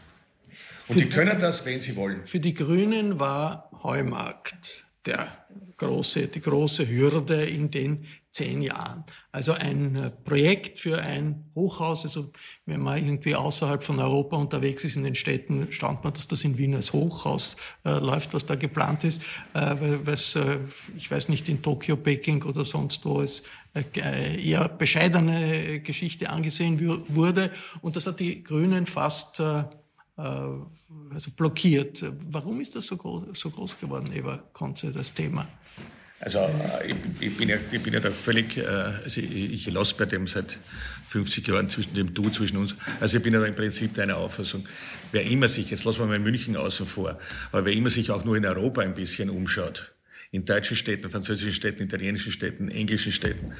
Und die können das, wenn sie wollen. Für die Grünen war Heumarkt der große, die große Hürde in den zehn Jahren. Also ein äh, Projekt für ein Hochhaus, also wenn man irgendwie außerhalb von Europa unterwegs ist in den Städten, stand man, dass das in Wien als Hochhaus äh, läuft, was da geplant ist, äh, weil es, äh, ich weiß nicht, in Tokio, Peking oder sonst wo es äh, eher bescheidene Geschichte angesehen wurde. Und das hat die Grünen fast äh, also blockiert. Warum ist das so groß, so groß geworden, Eva Konze, das Thema? Also äh, ich, ich, bin ja, ich bin ja da völlig, äh, also ich, ich lasse bei dem seit 50 Jahren zwischen dem Du, zwischen uns. Also ich bin ja da im Prinzip deiner Auffassung. Wer immer sich, jetzt lassen wir mal München außen vor, aber wer immer sich auch nur in Europa ein bisschen umschaut, in deutschen Städten, französischen Städten, italienischen Städten, englischen Städten,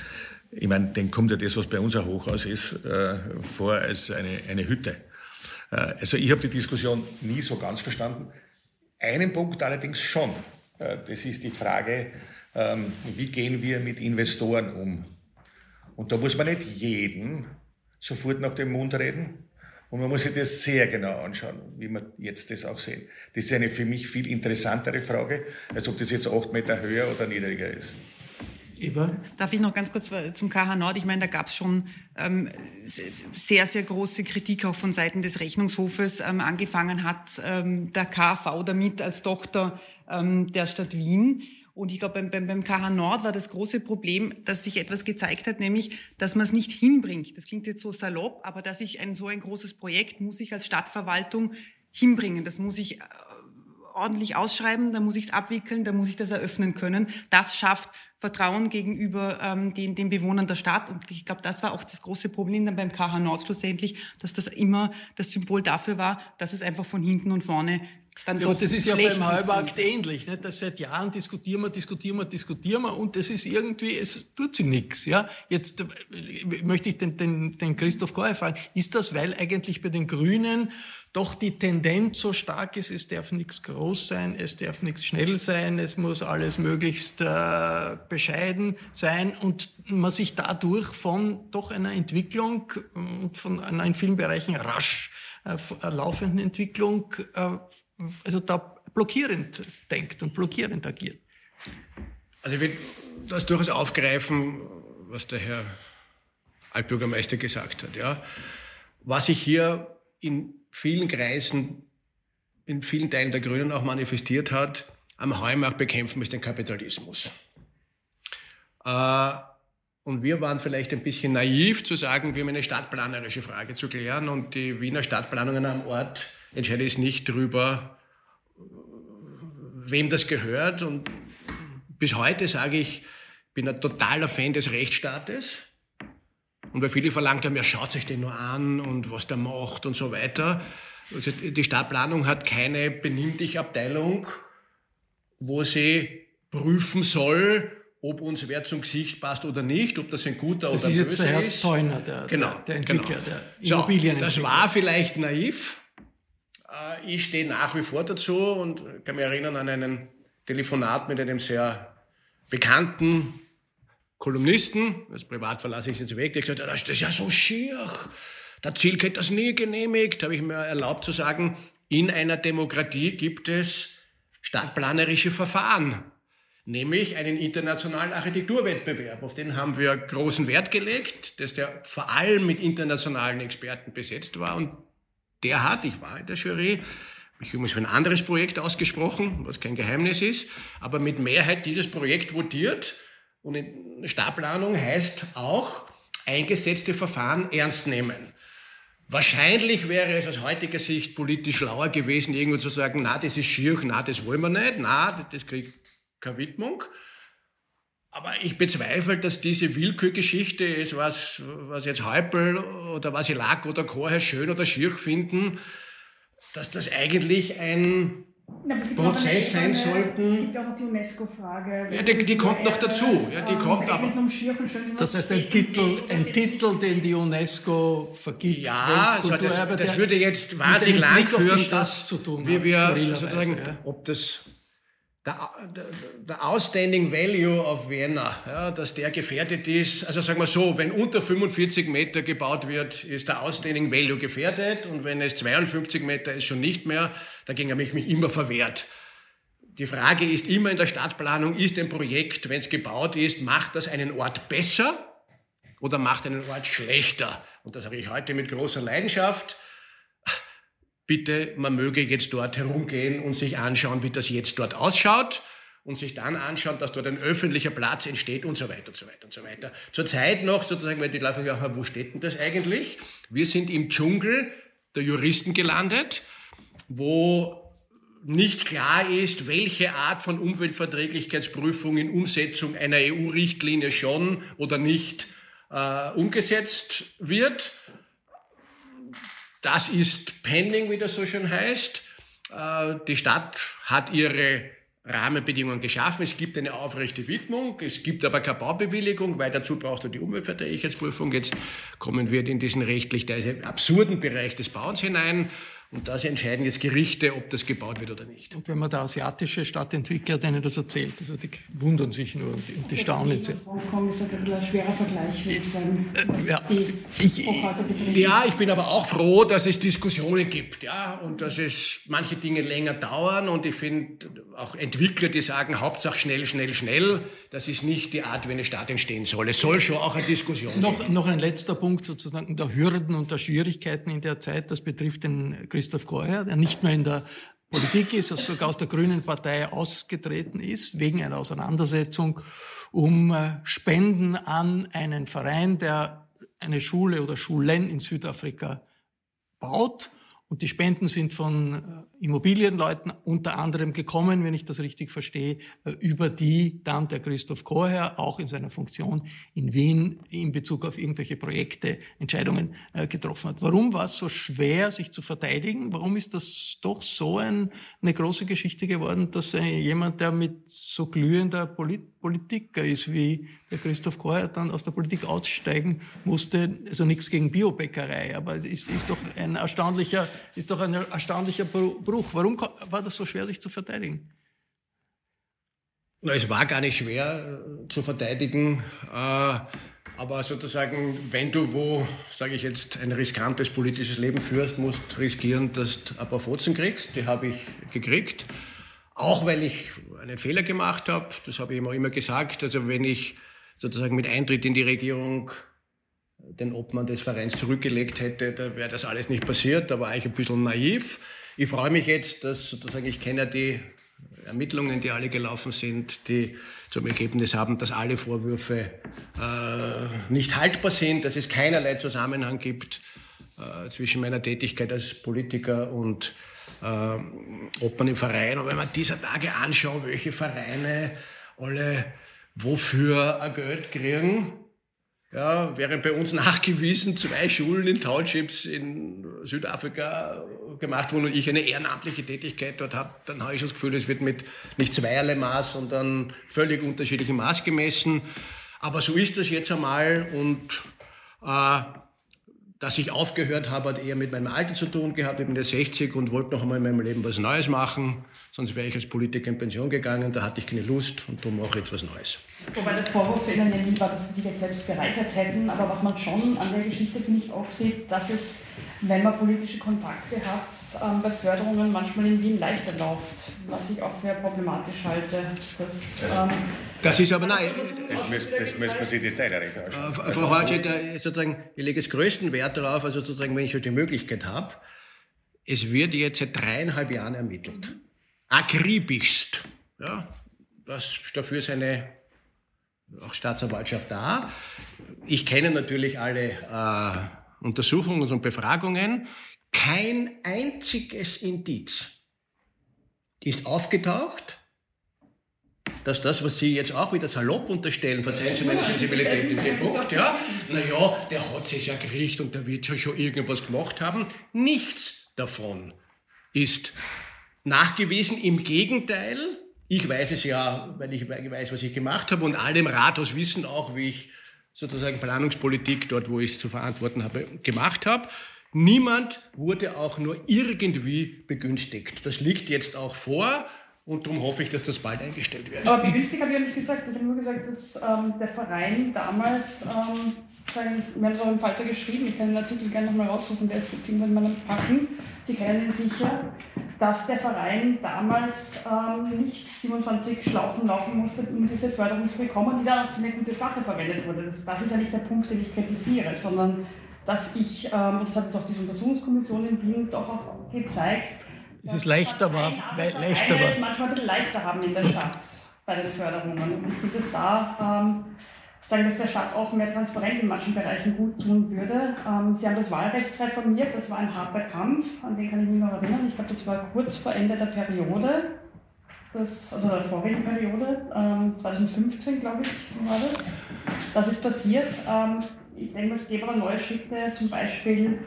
ich meine, denen kommt ja das, was bei uns ein Hochhaus ist, äh, vor als eine, eine Hütte. Äh, also ich habe die Diskussion nie so ganz verstanden. Einen Punkt allerdings schon. Äh, das ist die Frage, ähm, wie gehen wir mit Investoren um? Und da muss man nicht jeden sofort nach dem Mund reden. Und man muss sich das sehr genau anschauen, wie wir jetzt das auch sehen. Das ist eine für mich viel interessantere Frage, als ob das jetzt acht Meter höher oder niedriger ist. Eva? Darf ich noch ganz kurz zum KH Nord? Ich meine, da gab es schon ähm, sehr, sehr große Kritik auch von Seiten des Rechnungshofes. Ähm, angefangen hat ähm, der KV damit als Tochter ähm, der Stadt Wien. Und ich glaube, beim, beim, beim KH Nord war das große Problem, dass sich etwas gezeigt hat, nämlich, dass man es nicht hinbringt. Das klingt jetzt so salopp, aber dass ich ein so ein großes Projekt muss ich als Stadtverwaltung hinbringen. Das muss ich äh, ordentlich ausschreiben, dann muss ich es abwickeln, dann muss ich das eröffnen können. Das schafft Vertrauen gegenüber ähm, den, den Bewohnern der Stadt. Und ich glaube, das war auch das große Problem dann beim KH Nord schlussendlich, dass das immer das Symbol dafür war, dass es einfach von hinten und vorne dann ja, doch das ist ja beim Halbakt ähnlich. Nicht? Das seit Jahren diskutieren wir, diskutieren wir, diskutieren wir und das ist irgendwie, es tut sich nichts. Ja? Jetzt äh, möchte ich den, den, den Christoph Goyer fragen, ist das, weil eigentlich bei den Grünen doch die Tendenz so stark ist, es darf nichts groß sein, es darf nichts schnell sein, es muss alles möglichst äh, bescheiden sein und man sich dadurch von doch einer Entwicklung und von einer in vielen Bereichen rasch äh, laufenden Entwicklung äh, also da blockierend denkt und blockierend agiert. Also ich will das durchaus aufgreifen, was der Herr Altbürgermeister gesagt hat. Ja. Was sich hier in vielen Kreisen, in vielen Teilen der Grünen auch manifestiert hat, am Heumarkt bekämpfen ist den Kapitalismus. Äh, und wir waren vielleicht ein bisschen naiv zu sagen, wir haben eine stadtplanerische Frage zu klären und die Wiener Stadtplanungen am Ort entscheiden es nicht darüber, wem das gehört. Und bis heute sage ich, bin ein totaler Fan des Rechtsstaates. Und weil viele verlangt haben, ja, schaut sich den nur an und was der macht und so weiter. Also die Stadtplanung hat keine Benimm dich Abteilung, wo sie prüfen soll, ob uns wer zum Gesicht passt oder nicht, ob das ein guter das oder ein böser ist. Das ist jetzt der Herr Theuner, der, genau, der, der Entwickler, genau. der Immobilienentwickler. So, das war vielleicht naiv. Äh, ich stehe nach wie vor dazu und kann mich erinnern an einen Telefonat mit einem sehr bekannten Kolumnisten, das privat verlasse ich jetzt weg, der gesagt hat, das ist ja so schier, der Ziel hätte das nie genehmigt, habe ich mir erlaubt zu sagen, in einer Demokratie gibt es stadtplanerische Verfahren nämlich einen internationalen Architekturwettbewerb. Auf den haben wir großen Wert gelegt, dass der vor allem mit internationalen Experten besetzt war. Und der hat, ich war in der Jury, mich übrigens für ein anderes Projekt ausgesprochen, was kein Geheimnis ist, aber mit Mehrheit dieses Projekt votiert. Und Stadtplanung heißt auch, eingesetzte Verfahren ernst nehmen. Wahrscheinlich wäre es aus heutiger Sicht politisch schlauer gewesen, irgendwo zu sagen, na, das ist schier, na, das wollen wir nicht, na, das kriegt keine Widmung. Aber ich bezweifle, dass diese Willkürgeschichte ist, was, was jetzt Häupl oder was ich Lack oder Chorherr schön oder schier finden, dass das eigentlich ein Na, Prozess sein sollte. Es gibt auch die UNESCO-Frage. Ja, die, die kommt noch dazu. Ja, die ähm, kommt aber. Das heißt, ein Titel, ein Titel, den die UNESCO vergibt. Ja, also das, das, würde jetzt wahnsinnig lang führen, dass, wie wir sozusagen, ja. ob das der, Outstanding Value of Vienna, ja, dass der gefährdet ist. Also sagen wir so, wenn unter 45 Meter gebaut wird, ist der Outstanding Value gefährdet und wenn es 52 Meter ist, schon nicht mehr. Dagegen habe ich mich immer verwehrt. die Frage ist immer in der Stadtplanung, ist ein Projekt, wenn es gebaut ist, macht das einen Ort besser oder macht einen Ort schlechter? Und das sage ich heute mit großer Leidenschaft. Bitte, man möge jetzt dort herumgehen und sich anschauen, wie das jetzt dort ausschaut und sich dann anschauen, dass dort ein öffentlicher Platz entsteht und so weiter und so weiter und so weiter. Zurzeit noch sozusagen, weil die Leute fragen, wo steht denn das eigentlich? Wir sind im Dschungel der Juristen gelandet, wo nicht klar ist, welche Art von Umweltverträglichkeitsprüfung in Umsetzung einer EU-Richtlinie schon oder nicht äh, umgesetzt wird. Das ist pending, wie das so schön heißt. Äh, die Stadt hat ihre Rahmenbedingungen geschaffen. Es gibt eine aufrechte Widmung, es gibt aber keine Baubewilligung, weil dazu brauchst du die Umweltverträglichkeitsprüfung. Jetzt kommen wir in diesen rechtlich absurden Bereich des Bauens hinein. Und da entscheiden jetzt Gerichte, ob das gebaut wird oder nicht. Und wenn man da asiatische Stadtentwickler denen das erzählt, also die wundern sich nur und die, und die staunen sehr. Hongkong ist ein ein schwerer Vergleich, würde ich sagen, was ja, ich, Ja, ich bin aber auch froh, dass es Diskussionen gibt, ja, und dass es manche Dinge länger dauern. Und ich finde auch Entwickler, die sagen, Hauptsache schnell, schnell, schnell, das ist nicht die Art, wie eine Stadt entstehen soll. Es soll schon auch eine Diskussion noch, geben. Noch ein letzter Punkt sozusagen der Hürden und der Schwierigkeiten in der Zeit. Das betrifft den Christoph Korher, der nicht mehr in der Politik ist, also sogar aus der Grünen Partei ausgetreten ist, wegen einer Auseinandersetzung um äh, Spenden an einen Verein, der eine Schule oder Schulen in Südafrika baut. Und die Spenden sind von äh, Immobilienleuten unter anderem gekommen, wenn ich das richtig verstehe, äh, über die dann der Christoph Chorherr auch in seiner Funktion in Wien in Bezug auf irgendwelche Projekte Entscheidungen äh, getroffen hat. Warum war es so schwer, sich zu verteidigen? Warum ist das doch so ein, eine große Geschichte geworden, dass jemand, der mit so glühender Polit Politiker ist, wie der Christoph Chorherr dann aus der Politik aussteigen musste, also nichts gegen Biobäckerei, aber es ist doch ein erstaunlicher ist doch ein erstaunlicher Bruch. Warum war das so schwer, sich zu verteidigen? Na, es war gar nicht schwer äh, zu verteidigen. Äh, aber sozusagen, wenn du wo, sage ich jetzt, ein riskantes politisches Leben führst, musst riskieren, dass du ein paar Fotzen kriegst. Die habe ich gekriegt. Auch weil ich einen Fehler gemacht habe. Das habe ich immer, immer gesagt. Also wenn ich sozusagen mit Eintritt in die Regierung den Obmann des Vereins zurückgelegt hätte, da wäre das alles nicht passiert. Da war ich ein bisschen naiv. Ich freue mich jetzt, dass sozusagen ich kenne die Ermittlungen, die alle gelaufen sind, die zum Ergebnis haben, dass alle Vorwürfe äh, nicht haltbar sind, dass es keinerlei Zusammenhang gibt äh, zwischen meiner Tätigkeit als Politiker und äh, Obmann im Verein. Und wenn man dieser Tage anschaut, welche Vereine alle wofür ein Geld kriegen, ja, während bei uns nachgewiesen zwei Schulen in Townships in Südafrika gemacht wurden und ich eine ehrenamtliche Tätigkeit dort habe, dann habe ich das Gefühl, es wird mit nicht zweierlei Maß, sondern völlig unterschiedlichem Maß gemessen. Aber so ist das jetzt einmal und äh, dass ich aufgehört habe, hat eher mit meinem Alter zu tun gehabt. Ich bin jetzt 60 und wollte noch einmal in meinem Leben was Neues machen. Sonst wäre ich als Politiker in Pension gegangen. Da hatte ich keine Lust und darum mache ich jetzt was Neues. Wobei der Vorwurf für Ihnen ja nie war, dass Sie sich jetzt selbst bereichert hätten. Aber was man schon an der Geschichte, finde ich, auch sieht, dass es, wenn man politische Kontakte hat, ähm, bei Förderungen manchmal in Wien leichter läuft. Was ich auch für problematisch halte. Dass, ähm, das ist aber nein. Das, müssen, das müssen wir sich detailreich anschauen. Äh, Frau Hortschett, sozusagen, ich lege es größten Wert darauf, also sozusagen, wenn ich schon die Möglichkeit habe, es wird jetzt seit dreieinhalb Jahren ermittelt. Akribischst. Ja, das, dafür ist eine auch Staatsanwaltschaft da. Ich kenne natürlich alle äh, Untersuchungen und Befragungen. Kein einziges Indiz ist aufgetaucht, dass das, was Sie jetzt auch wieder salopp unterstellen, verzeihen Sie meine Sensibilität in dem Punkt, ja, naja, der hat sich ja gekriegt und der wird ja schon irgendwas gemacht haben. Nichts davon ist nachgewiesen. Im Gegenteil, ich weiß es ja, weil ich weiß, was ich gemacht habe und alle im Rathaus wissen auch, wie ich sozusagen Planungspolitik dort, wo ich es zu verantworten habe, gemacht habe. Niemand wurde auch nur irgendwie begünstigt. Das liegt jetzt auch vor und darum hoffe ich, dass das bald eingestellt wird. Aber begünstigt habe ich ja nicht gesagt. Ich habe nur gesagt, dass ähm, der Verein damals ähm, sagen, wir haben es auch im Falter geschrieben, ich kann den Artikel gerne nochmal raussuchen, der ist jetzt irgendwann mal packen. Sie kennen ihn sicher, dass der Verein damals ähm, nicht 27 Schlaufen laufen musste, um diese Förderung zu bekommen, die dann für eine gute Sache verwendet wurde. Das, das ist ja nicht der Punkt, den ich kritisiere, sondern dass ich, ähm, das hat jetzt auch diese Untersuchungskommission in Wien doch auch gezeigt, es leichter war, weil leichter war. es manchmal ein bisschen leichter haben in der Stadt bei den Förderungen. Und ich es da, ähm, sagen, dass der Staat auch mehr Transparenz in manchen Bereichen gut tun würde. Ähm, Sie haben das Wahlrecht reformiert, das war ein harter Kampf, an den kann ich mich noch erinnern. Ich glaube, das war kurz vor Ende der Periode, das, also der vorigen Periode, ähm, 2015, glaube ich, war das. Das ist passiert. Ähm, ich denke, es gäbe aber neue Schritte, zum Beispiel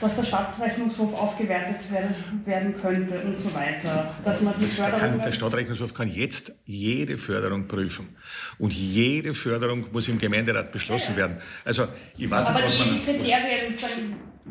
dass der Stadtrechnungshof aufgewertet werden, werden könnte und so weiter. Dass man die das kann, der Stadtrechnungshof kann jetzt jede Förderung prüfen. Und jede Förderung muss im Gemeinderat beschlossen ja, ja. werden. Also, ich weiß Aber nicht, die Kriterien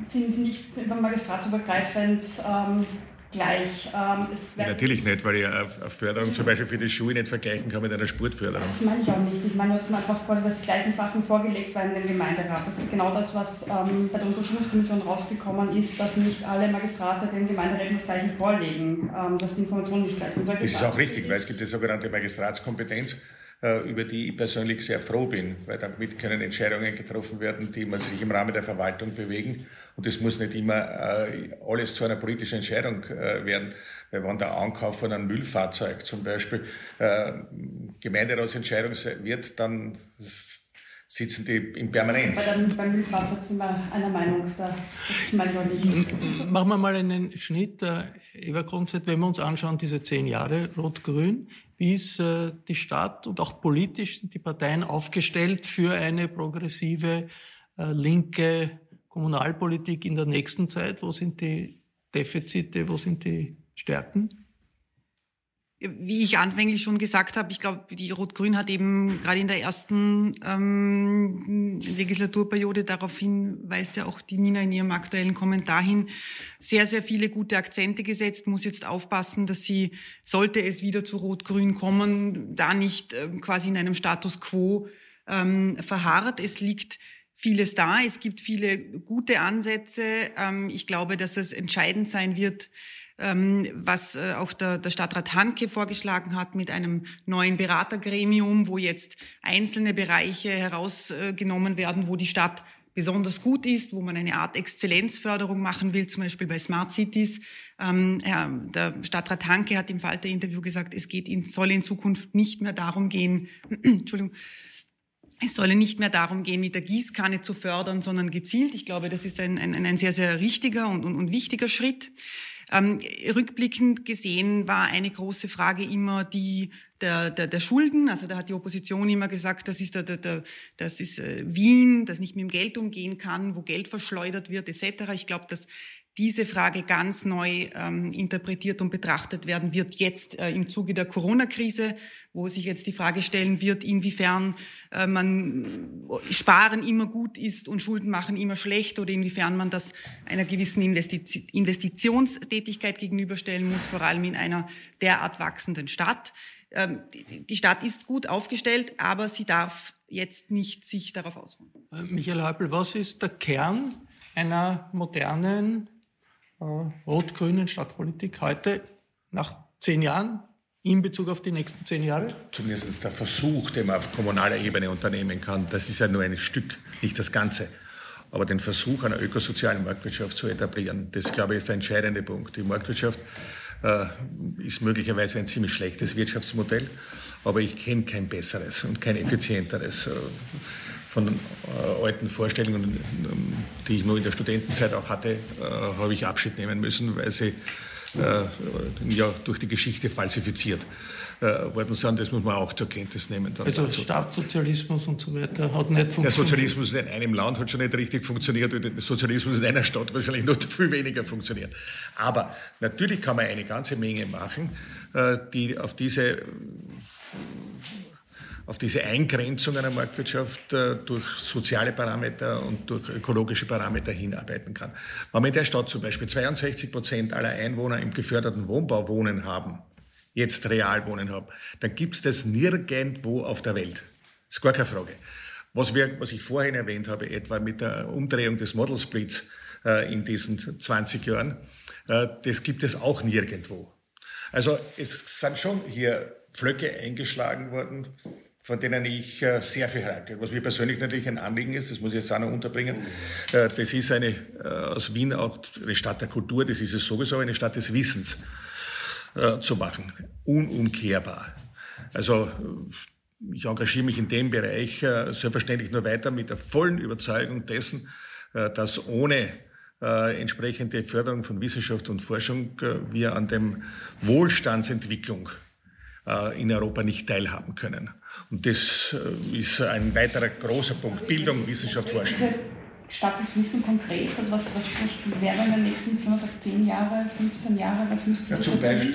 sind nicht magistratsübergreifend ähm, gleich. Ähm, ja, natürlich nicht, weil ich eine Förderung zum Beispiel für die Schuhe nicht vergleichen kann mit einer Sportförderung. Das meine ich auch nicht. Ich meine, dass man einfach quasi, dass die gleichen Sachen vorgelegt werden dem Gemeinderat. Das ist genau das, was ähm, bei der Untersuchungskommission rausgekommen ist, dass nicht alle Magistrate dem Gemeinderat das Gleiche vorlegen, ähm, dass die Informationen nicht gleich sind. Das ist auch richtig, weil es gibt die sogenannte Magistratskompetenz äh, über die ich persönlich sehr froh bin, weil damit können Entscheidungen getroffen werden, die man sich im Rahmen der Verwaltung bewegen. Und das muss nicht immer äh, alles zu einer politischen Entscheidung äh, werden. Weil wenn der Ankauf von einem Müllfahrzeug zum Beispiel Gemeinderatsentscheidung wird, dann sitzen die im Permanent. Bei der, beim Müllfahrzeug sind wir einer Meinung, da ist manchmal nicht. Machen wir mal einen Schnitt. Eva Grundzeit, wenn wir uns anschauen, diese zehn Jahre Rot-Grün, wie ist äh, die Stadt und auch politisch die Parteien aufgestellt für eine progressive, äh, linke Kommunalpolitik in der nächsten Zeit? Wo sind die Defizite, wo sind die Stärken? wie ich anfänglich schon gesagt habe, ich glaube, die Rot-Grün hat eben gerade in der ersten ähm, Legislaturperiode, daraufhin weist ja auch die Nina in ihrem aktuellen Kommentar hin, sehr, sehr viele gute Akzente gesetzt, muss jetzt aufpassen, dass sie, sollte es wieder zu Rot-Grün kommen, da nicht ähm, quasi in einem Status quo ähm, verharrt. Es liegt vieles da, es gibt viele gute Ansätze. Ähm, ich glaube, dass es entscheidend sein wird, ähm, was äh, auch der, der Stadtrat Hanke vorgeschlagen hat mit einem neuen Beratergremium, wo jetzt einzelne Bereiche herausgenommen werden, wo die Stadt besonders gut ist, wo man eine Art Exzellenzförderung machen will, zum Beispiel bei Smart Cities. Ähm, der Stadtrat Hanke hat im Falter-Interview gesagt, es geht in, soll in Zukunft nicht mehr darum gehen, Entschuldigung, es solle nicht mehr darum gehen, mit der Gießkanne zu fördern, sondern gezielt. Ich glaube, das ist ein, ein, ein sehr, sehr richtiger und, und, und wichtiger Schritt. Ähm, rückblickend gesehen war eine große Frage immer die der, der, der Schulden. Also da hat die Opposition immer gesagt, das ist, der, der, der, das ist äh, Wien, das nicht mit dem Geld umgehen kann, wo Geld verschleudert wird etc. Ich glaube, dass diese Frage ganz neu ähm, interpretiert und betrachtet werden wird jetzt äh, im Zuge der Corona-Krise, wo sich jetzt die Frage stellen wird, inwiefern äh, man Sparen immer gut ist und Schulden machen immer schlecht oder inwiefern man das einer gewissen Investiz Investitionstätigkeit gegenüberstellen muss, vor allem in einer derart wachsenden Stadt. Ähm, die, die Stadt ist gut aufgestellt, aber sie darf jetzt nicht sich darauf ausruhen. Äh, Michael Häupl, was ist der Kern einer modernen äh, rot-grünen Stadtpolitik heute nach zehn Jahren in Bezug auf die nächsten zehn Jahre? Zumindest der Versuch, den man auf kommunaler Ebene unternehmen kann, das ist ja nur ein Stück, nicht das Ganze. Aber den Versuch einer ökosozialen Marktwirtschaft zu etablieren, das glaube ich ist der entscheidende Punkt. Die Marktwirtschaft äh, ist möglicherweise ein ziemlich schlechtes Wirtschaftsmodell, aber ich kenne kein besseres und kein effizienteres. Von äh, alten Vorstellungen, ähm, die ich nur in der Studentenzeit auch hatte, äh, habe ich Abschied nehmen müssen, weil sie äh, ja durch die Geschichte falsifiziert äh, worden sind. Das muss man auch zur Kenntnis nehmen. also dazu. Staatssozialismus und so weiter hat nicht funktioniert. Der Sozialismus in einem Land hat schon nicht richtig funktioniert und der Sozialismus in einer Stadt wahrscheinlich noch viel weniger funktioniert. Aber natürlich kann man eine ganze Menge machen, äh, die auf diese auf diese Eingrenzung einer Marktwirtschaft äh, durch soziale Parameter und durch ökologische Parameter hinarbeiten kann. Wenn wir in der Stadt zum Beispiel 62 Prozent aller Einwohner im geförderten Wohnbau wohnen haben, jetzt real wohnen haben, dann gibt es das nirgendwo auf der Welt. Das ist gar keine Frage. Was, wir, was ich vorhin erwähnt habe, etwa mit der Umdrehung des Model Splits äh, in diesen 20 Jahren, äh, das gibt es auch nirgendwo. Also es sind schon hier Pflöcke eingeschlagen worden, von denen ich äh, sehr viel halte. Was mir persönlich natürlich ein Anliegen ist, das muss ich jetzt auch noch unterbringen, äh, das ist eine, äh, aus Wien auch eine Stadt der Kultur, das ist es sowieso, eine Stadt des Wissens zu machen. Unumkehrbar. Also ich engagiere mich in dem Bereich selbstverständlich nur weiter mit der vollen Überzeugung dessen, dass ohne entsprechende Förderung von Wissenschaft und Forschung wir an dem Wohlstandsentwicklung in Europa nicht teilhaben können. Und das äh, ist ein weiterer großer Punkt. Bildung, Wissenschaft, Forschung. Statt das Wissen konkret, also was, was wäre in den nächsten, wenn man sagt, 10 Jahre, 15 Jahre, was müsste ja, zum Beispiel,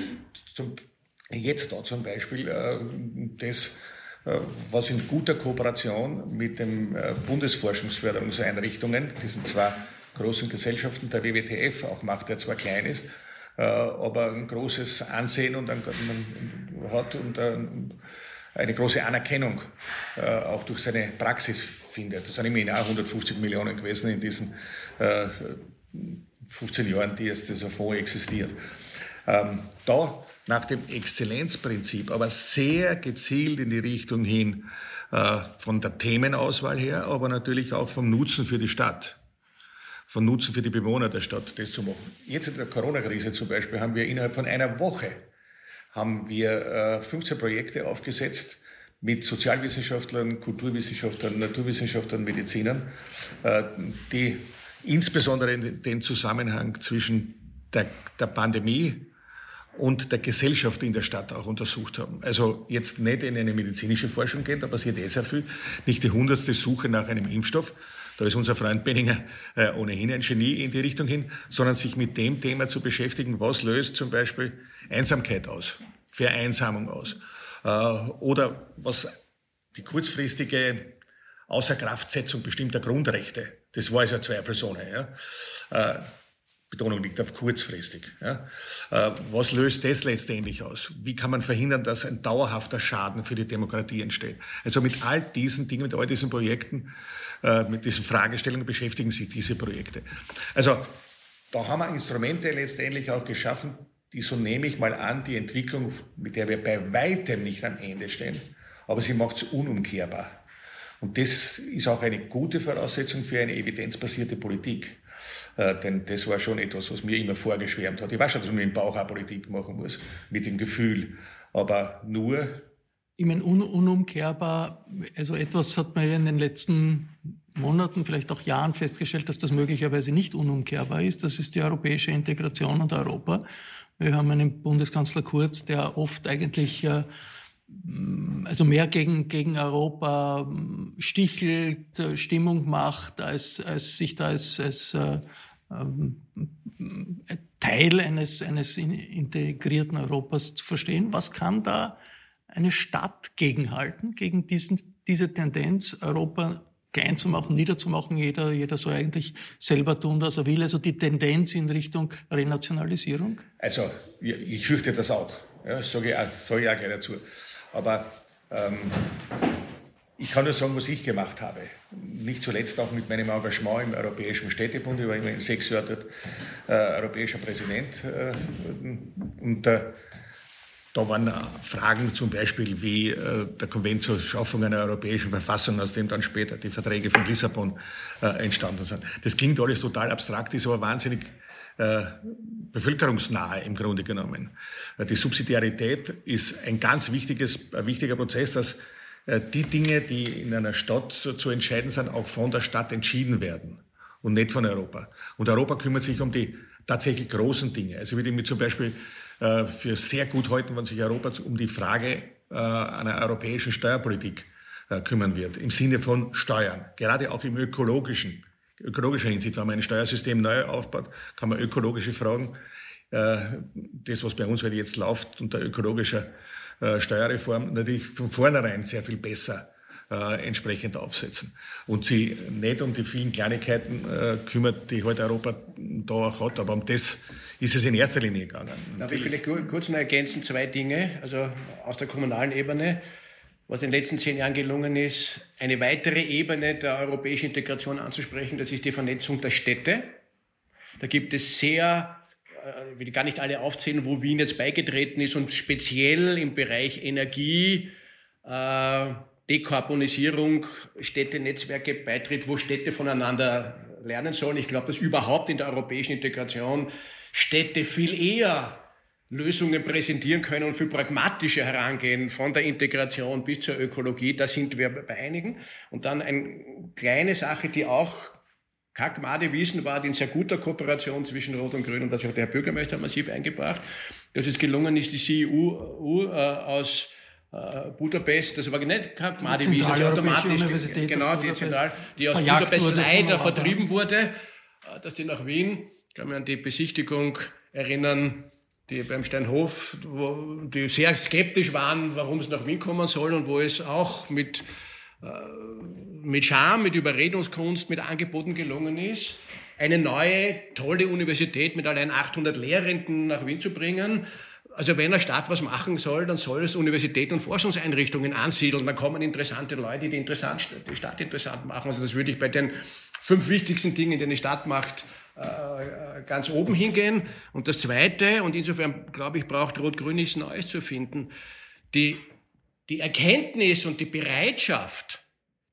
zum, Jetzt da zum Beispiel äh, das, äh, was in guter Kooperation mit den Bundesforschungsförderungseinrichtungen, diesen zwei großen Gesellschaften, der WWTF auch macht, der zwar klein ist, aber ein großes Ansehen und ein, hat und eine große Anerkennung äh, auch durch seine Praxis findet. Das sind immerhin auch 150 Millionen gewesen in diesen äh, 15 Jahren, die jetzt dieser Fonds existiert. Ähm, da nach dem Exzellenzprinzip, aber sehr gezielt in die Richtung hin äh, von der Themenauswahl her, aber natürlich auch vom Nutzen für die Stadt, von Nutzen für die Bewohner der Stadt, das zu machen. Jetzt in der Corona-Krise zum Beispiel haben wir innerhalb von einer Woche haben wir 15 äh, Projekte aufgesetzt mit Sozialwissenschaftlern, Kulturwissenschaftlern, Naturwissenschaftlern, Medizinern, äh, die insbesondere den Zusammenhang zwischen der, der Pandemie und der Gesellschaft in der Stadt auch untersucht haben. Also jetzt nicht in eine medizinische Forschung gehen, da passiert eh sehr viel. Nicht die hundertste Suche nach einem Impfstoff, da ist unser Freund Benninger äh, ohnehin ein Genie in die Richtung hin, sondern sich mit dem Thema zu beschäftigen, was löst zum Beispiel Einsamkeit aus, Vereinsamung aus. Äh, oder was die kurzfristige Außerkraftsetzung bestimmter Grundrechte, das war ja zweifelsohne. Ja. Äh, Betonung liegt auf kurzfristig. Ja. Äh, was löst das letztendlich aus? Wie kann man verhindern, dass ein dauerhafter Schaden für die Demokratie entsteht? Also mit all diesen Dingen, mit all diesen Projekten, mit diesen Fragestellungen beschäftigen sich diese Projekte. Also da haben wir Instrumente letztendlich auch geschaffen, die, so nehme ich mal an, die Entwicklung, mit der wir bei weitem nicht am Ende stehen, aber sie macht es unumkehrbar. Und das ist auch eine gute Voraussetzung für eine evidenzbasierte Politik. Äh, denn das war schon etwas, was mir immer vorgeschwärmt hat. Ich weiß schon, dass man im Bauch auch Politik machen muss, mit dem Gefühl. Aber nur. Ich meine, un unumkehrbar, also etwas hat man ja in den letzten Monaten, vielleicht auch Jahren festgestellt, dass das möglicherweise nicht unumkehrbar ist. Das ist die europäische Integration und Europa. Wir haben einen Bundeskanzler Kurz, der oft eigentlich äh, also mehr gegen, gegen Europa stichelt, äh, Stimmung macht, als, als sich da als, als äh, ähm, Teil eines, eines integrierten Europas zu verstehen. Was kann da eine Stadt gegenhalten, gegen diesen, diese Tendenz, Europa klein zu machen, niederzumachen. Jeder, jeder soll eigentlich selber tun, was er will. Also die Tendenz in Richtung Renationalisierung? Also ich fürchte das auch. Ja, sage ich, auch, sage ich auch gleich dazu. Aber ähm, ich kann nur sagen, was ich gemacht habe. Nicht zuletzt auch mit meinem Engagement im Europäischen Städtebund. Ich war immerhin sechs Jahre dort äh, europäischer Präsident. Äh, und äh, da waren Fragen zum Beispiel wie äh, der Konvent zur Schaffung einer europäischen Verfassung, aus dem dann später die Verträge von Lissabon äh, entstanden sind. Das klingt alles total abstrakt, ist aber wahnsinnig äh, bevölkerungsnahe im Grunde genommen. Die Subsidiarität ist ein ganz wichtiges, ein wichtiger Prozess, dass die Dinge, die in einer Stadt zu, entscheiden sind, auch von der Stadt entschieden werden und nicht von Europa. Und Europa kümmert sich um die tatsächlich großen Dinge. Also würde ich mir zum Beispiel äh, für sehr gut halten, wenn sich Europa um die Frage äh, einer europäischen Steuerpolitik äh, kümmern wird, im Sinne von Steuern, gerade auch im ökologischen, ökologischer Hinsicht. Wenn man ein Steuersystem neu aufbaut, kann man ökologische Fragen, das, was bei uns halt jetzt läuft, unter ökologischer Steuerreform, natürlich von vornherein sehr viel besser entsprechend aufsetzen. Und sie nicht um die vielen Kleinigkeiten kümmert, die halt Europa da auch hat, aber um das ist es in erster Linie gegangen. Darf ich vielleicht kurz noch ergänzen, zwei Dinge, also aus der kommunalen Ebene. was in den letzten zehn Jahren gelungen ist, eine weitere Ebene der europäischen Integration anzusprechen. Das ist die Vernetzung der Städte. Da gibt es sehr, äh, ich will gar nicht alle aufzählen, wo Wien jetzt beigetreten ist und speziell im Bereich Energie, äh, Dekarbonisierung, Städtenetzwerke beitritt, wo Städte voneinander lernen sollen. Ich glaube, dass überhaupt in der europäischen Integration Städte viel eher Lösungen präsentieren können und viel pragmatischer herangehen von der Integration bis zur Ökologie. Da sind wir bei einigen. Und dann eine kleine Sache, die auch Kackmade Wiesen war, die in sehr guter Kooperation zwischen Rot und Grün und das hat der Herr Bürgermeister massiv eingebracht, dass es gelungen ist, die CEU äh, aus äh, Budapest, das war nicht Kackmade Wiesen, die automatisch, Universität genau, die zentral, die aus Budapest leider vertrieben wurde, äh, dass die nach Wien, kann mich an die Besichtigung erinnern, die beim Steinhof, wo die sehr skeptisch waren, warum es nach Wien kommen soll und wo es auch mit, äh, mit Charme, mit Überredungskunst, mit Angeboten gelungen ist, eine neue, tolle Universität mit allein 800 Lehrenden nach Wien zu bringen. Also wenn eine Stadt was machen soll, dann soll es Universitäten und Forschungseinrichtungen ansiedeln. Dann kommen interessante Leute, die interessant, die Stadt interessant machen. Also das würde ich bei den fünf wichtigsten Dingen, die eine Stadt macht, ganz oben hingehen. Und das Zweite, und insofern glaube ich, braucht Rot-Grün nichts Neues zu finden, die, die Erkenntnis und die Bereitschaft,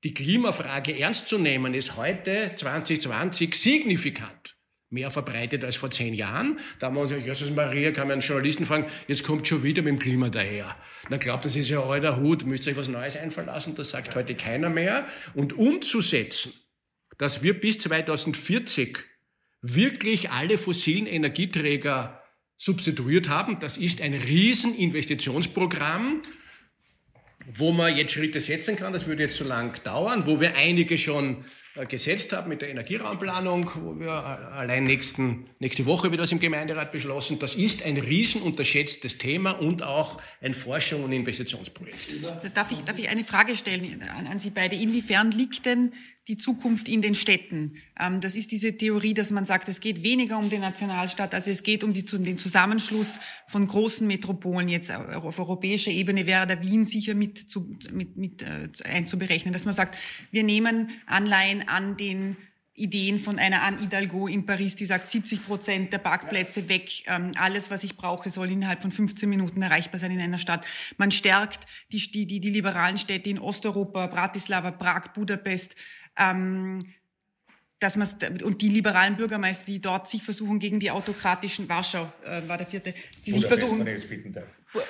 die Klimafrage ernst zu nehmen, ist heute 2020 signifikant mehr verbreitet als vor zehn Jahren. Da haben wir uns ja, Jesus Maria, kann man einen Journalisten fragen, jetzt kommt schon wieder mit dem Klima daher. Na glaubt, das ist ja alter Hut, müsst ihr euch was Neues einfallen lassen, das sagt heute keiner mehr. Und umzusetzen, dass wir bis 2040 wirklich alle fossilen Energieträger substituiert haben. Das ist ein Rieseninvestitionsprogramm, wo man jetzt Schritte setzen kann. Das würde jetzt so lang dauern, wo wir einige schon äh, gesetzt haben mit der Energieraumplanung, wo wir allein nächsten, nächste Woche wird das im Gemeinderat beschlossen. Das ist ein riesenunterschätztes Thema und auch ein Forschung- und Investitionsprojekt. Darf ich, darf ich eine Frage stellen an Sie beide? Inwiefern liegt denn die Zukunft in den Städten. Ähm, das ist diese Theorie, dass man sagt, es geht weniger um den Nationalstaat, als es geht um die, den Zusammenschluss von großen Metropolen. Jetzt auf europäischer Ebene wäre der Wien sicher mit, zu, mit, mit äh, einzuberechnen, dass man sagt, wir nehmen Anleihen an den Ideen von einer Anne Hidalgo in Paris, die sagt, 70 Prozent der Parkplätze weg, ähm, alles, was ich brauche, soll innerhalb von 15 Minuten erreichbar sein in einer Stadt. Man stärkt die, die, die liberalen Städte in Osteuropa, Bratislava, Prag, Budapest, ähm, dass man und die liberalen Bürgermeister, die dort sich versuchen gegen die autokratischen Warschau äh, war der vierte, die sich Budapest, versuchen. Wenn ich bitten darf.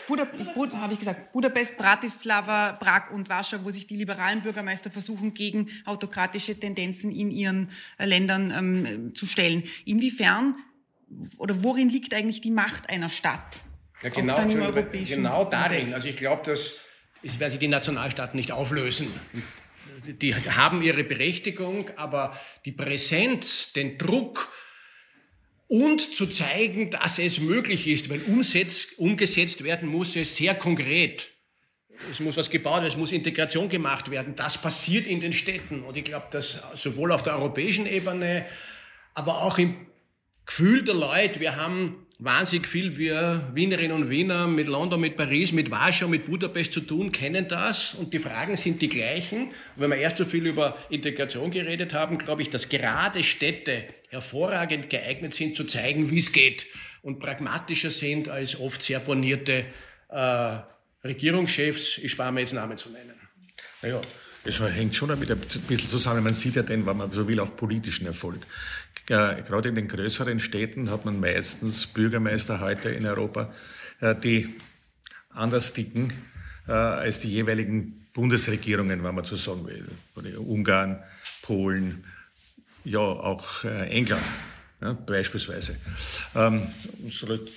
Buda, Bud, habe ich gesagt, Budapest, Bratislava, Prag und Warschau, wo sich die liberalen Bürgermeister versuchen, gegen autokratische Tendenzen in ihren äh, Ländern ähm, zu stellen. Inwiefern oder worin liegt eigentlich die Macht einer Stadt? Ja, genau, genau darin. Kontext? Also ich glaube, dass es werden sich die Nationalstaaten nicht auflösen die haben ihre Berechtigung, aber die Präsenz, den Druck und zu zeigen, dass es möglich ist, weil umsetzt, umgesetzt werden muss es sehr konkret. Es muss was gebaut werden, es muss Integration gemacht werden. Das passiert in den Städten. Und ich glaube, dass sowohl auf der europäischen Ebene, aber auch im Gefühl der Leute, wir haben wahnsinnig viel wir Wienerinnen und Wiener mit London, mit Paris, mit Warschau, mit Budapest zu tun, kennen das und die Fragen sind die gleichen. Wenn wir erst so viel über Integration geredet haben, glaube ich, dass gerade Städte hervorragend geeignet sind, zu zeigen, wie es geht und pragmatischer sind als oft sehr bornierte äh, Regierungschefs. Ich spare mir jetzt Namen zu nennen. Naja, es hängt schon damit ein bisschen zusammen. Man sieht ja den, wenn man so will, auch politischen Erfolg. Äh, gerade in den größeren Städten hat man meistens Bürgermeister heute in Europa, äh, die anders ticken äh, als die jeweiligen Bundesregierungen, wenn man so sagen will. Ungarn, Polen, ja auch England. Ja, beispielsweise. Ähm, so gibt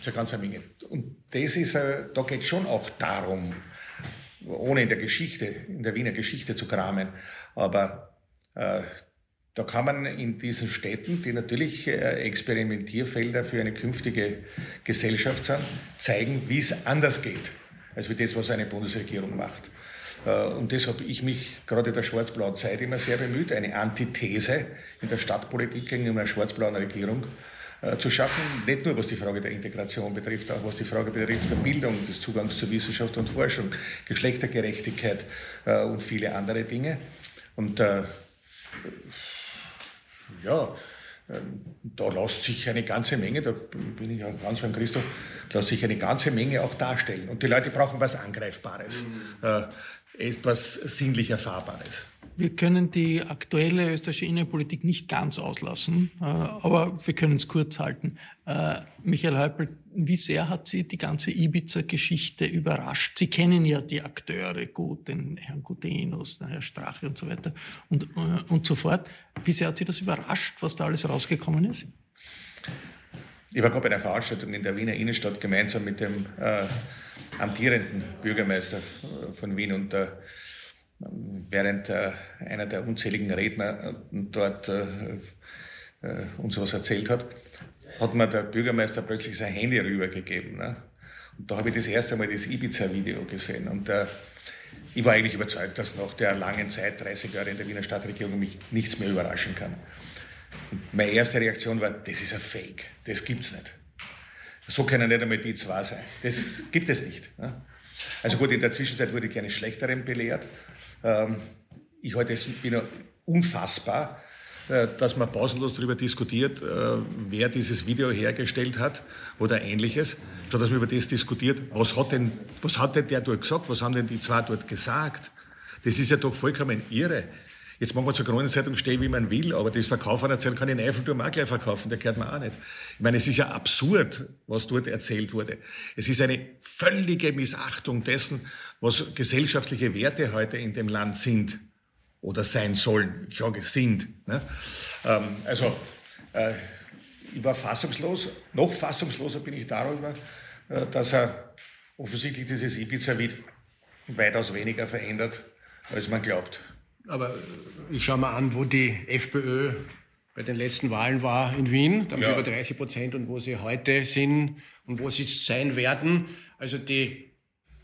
es ja ganz eine Menge. Und das ist, da geht es schon auch darum, ohne in der Geschichte, in der Wiener Geschichte zu kramen, aber äh, da kann man in diesen Städten, die natürlich äh, Experimentierfelder für eine künftige Gesellschaft sind, zeigen, wie es anders geht, als wie das, was eine Bundesregierung macht. Äh, und das habe ich mich gerade der schwarz-blauen Zeit immer sehr bemüht, eine Antithese in der Stadtpolitik gegenüber einer schwarz-blauen Regierung äh, zu schaffen, nicht nur was die Frage der Integration betrifft, auch was die Frage betrifft der Bildung, des Zugangs zu Wissenschaft und Forschung, Geschlechtergerechtigkeit und viele andere Dinge. Und ja, ähm, da lässt sich eine ganze Menge, da bin ich auch ganz beim Christoph, lässt sich eine ganze Menge auch darstellen. Und die Leute brauchen was Angreifbares, mhm. äh, etwas sinnlich Erfahrbares. Wir können die aktuelle österreichische Innenpolitik nicht ganz auslassen, äh, aber wir können es kurz halten. Äh, Michael Häupl, wie sehr hat Sie die ganze Ibiza-Geschichte überrascht? Sie kennen ja die Akteure gut, den Herrn Gudenus, den Herrn Strache und so weiter und, äh, und so fort. Wie sehr hat Sie das überrascht, was da alles rausgekommen ist? Ich war gerade bei einer Veranstaltung in der Wiener Innenstadt gemeinsam mit dem amtierenden Bürgermeister von Wien und der während äh, einer der unzähligen Redner äh, dort äh, uns was erzählt hat, hat mir der Bürgermeister plötzlich sein Handy rübergegeben. Ne? Und da habe ich das erste Mal das Ibiza-Video gesehen. Und äh, ich war eigentlich überzeugt, dass nach der langen Zeit, 30 Jahre in der Wiener Stadtregierung, mich nichts mehr überraschen kann. Und meine erste Reaktion war, das ist ein Fake, das gibt's nicht. So können nicht einmal die zwei sein. Das gibt es nicht. Ne? Also gut, in der Zwischenzeit wurde ich gerne Schlechteren belehrt. Ähm, ich halte es unfassbar, äh, dass man pausenlos darüber diskutiert, äh, wer dieses Video hergestellt hat oder ähnliches, statt dass man über das diskutiert, was hat denn, was hat denn der dort gesagt, was haben denn die zwei dort gesagt. Das ist ja doch vollkommen irre. Jetzt mag man zur Kronenzeitung stehen, wie man will, aber das Verkaufen erzählen kann ich in Eiffelturm auch gleich verkaufen, der gehört mir auch nicht. Ich meine, es ist ja absurd, was dort erzählt wurde. Es ist eine völlige Missachtung dessen, was gesellschaftliche Werte heute in dem Land sind oder sein sollen. Ich sage sind. Ne? Ähm, also, äh, ich war fassungslos. Noch fassungsloser bin ich darüber, äh, dass er offensichtlich dieses Ibiza-Lied weitaus weniger verändert, als man glaubt. Aber ich schaue mal an, wo die FPÖ bei den letzten Wahlen war in Wien. Da haben ja. sie über 30 Prozent und wo sie heute sind und wo sie sein werden. Also die,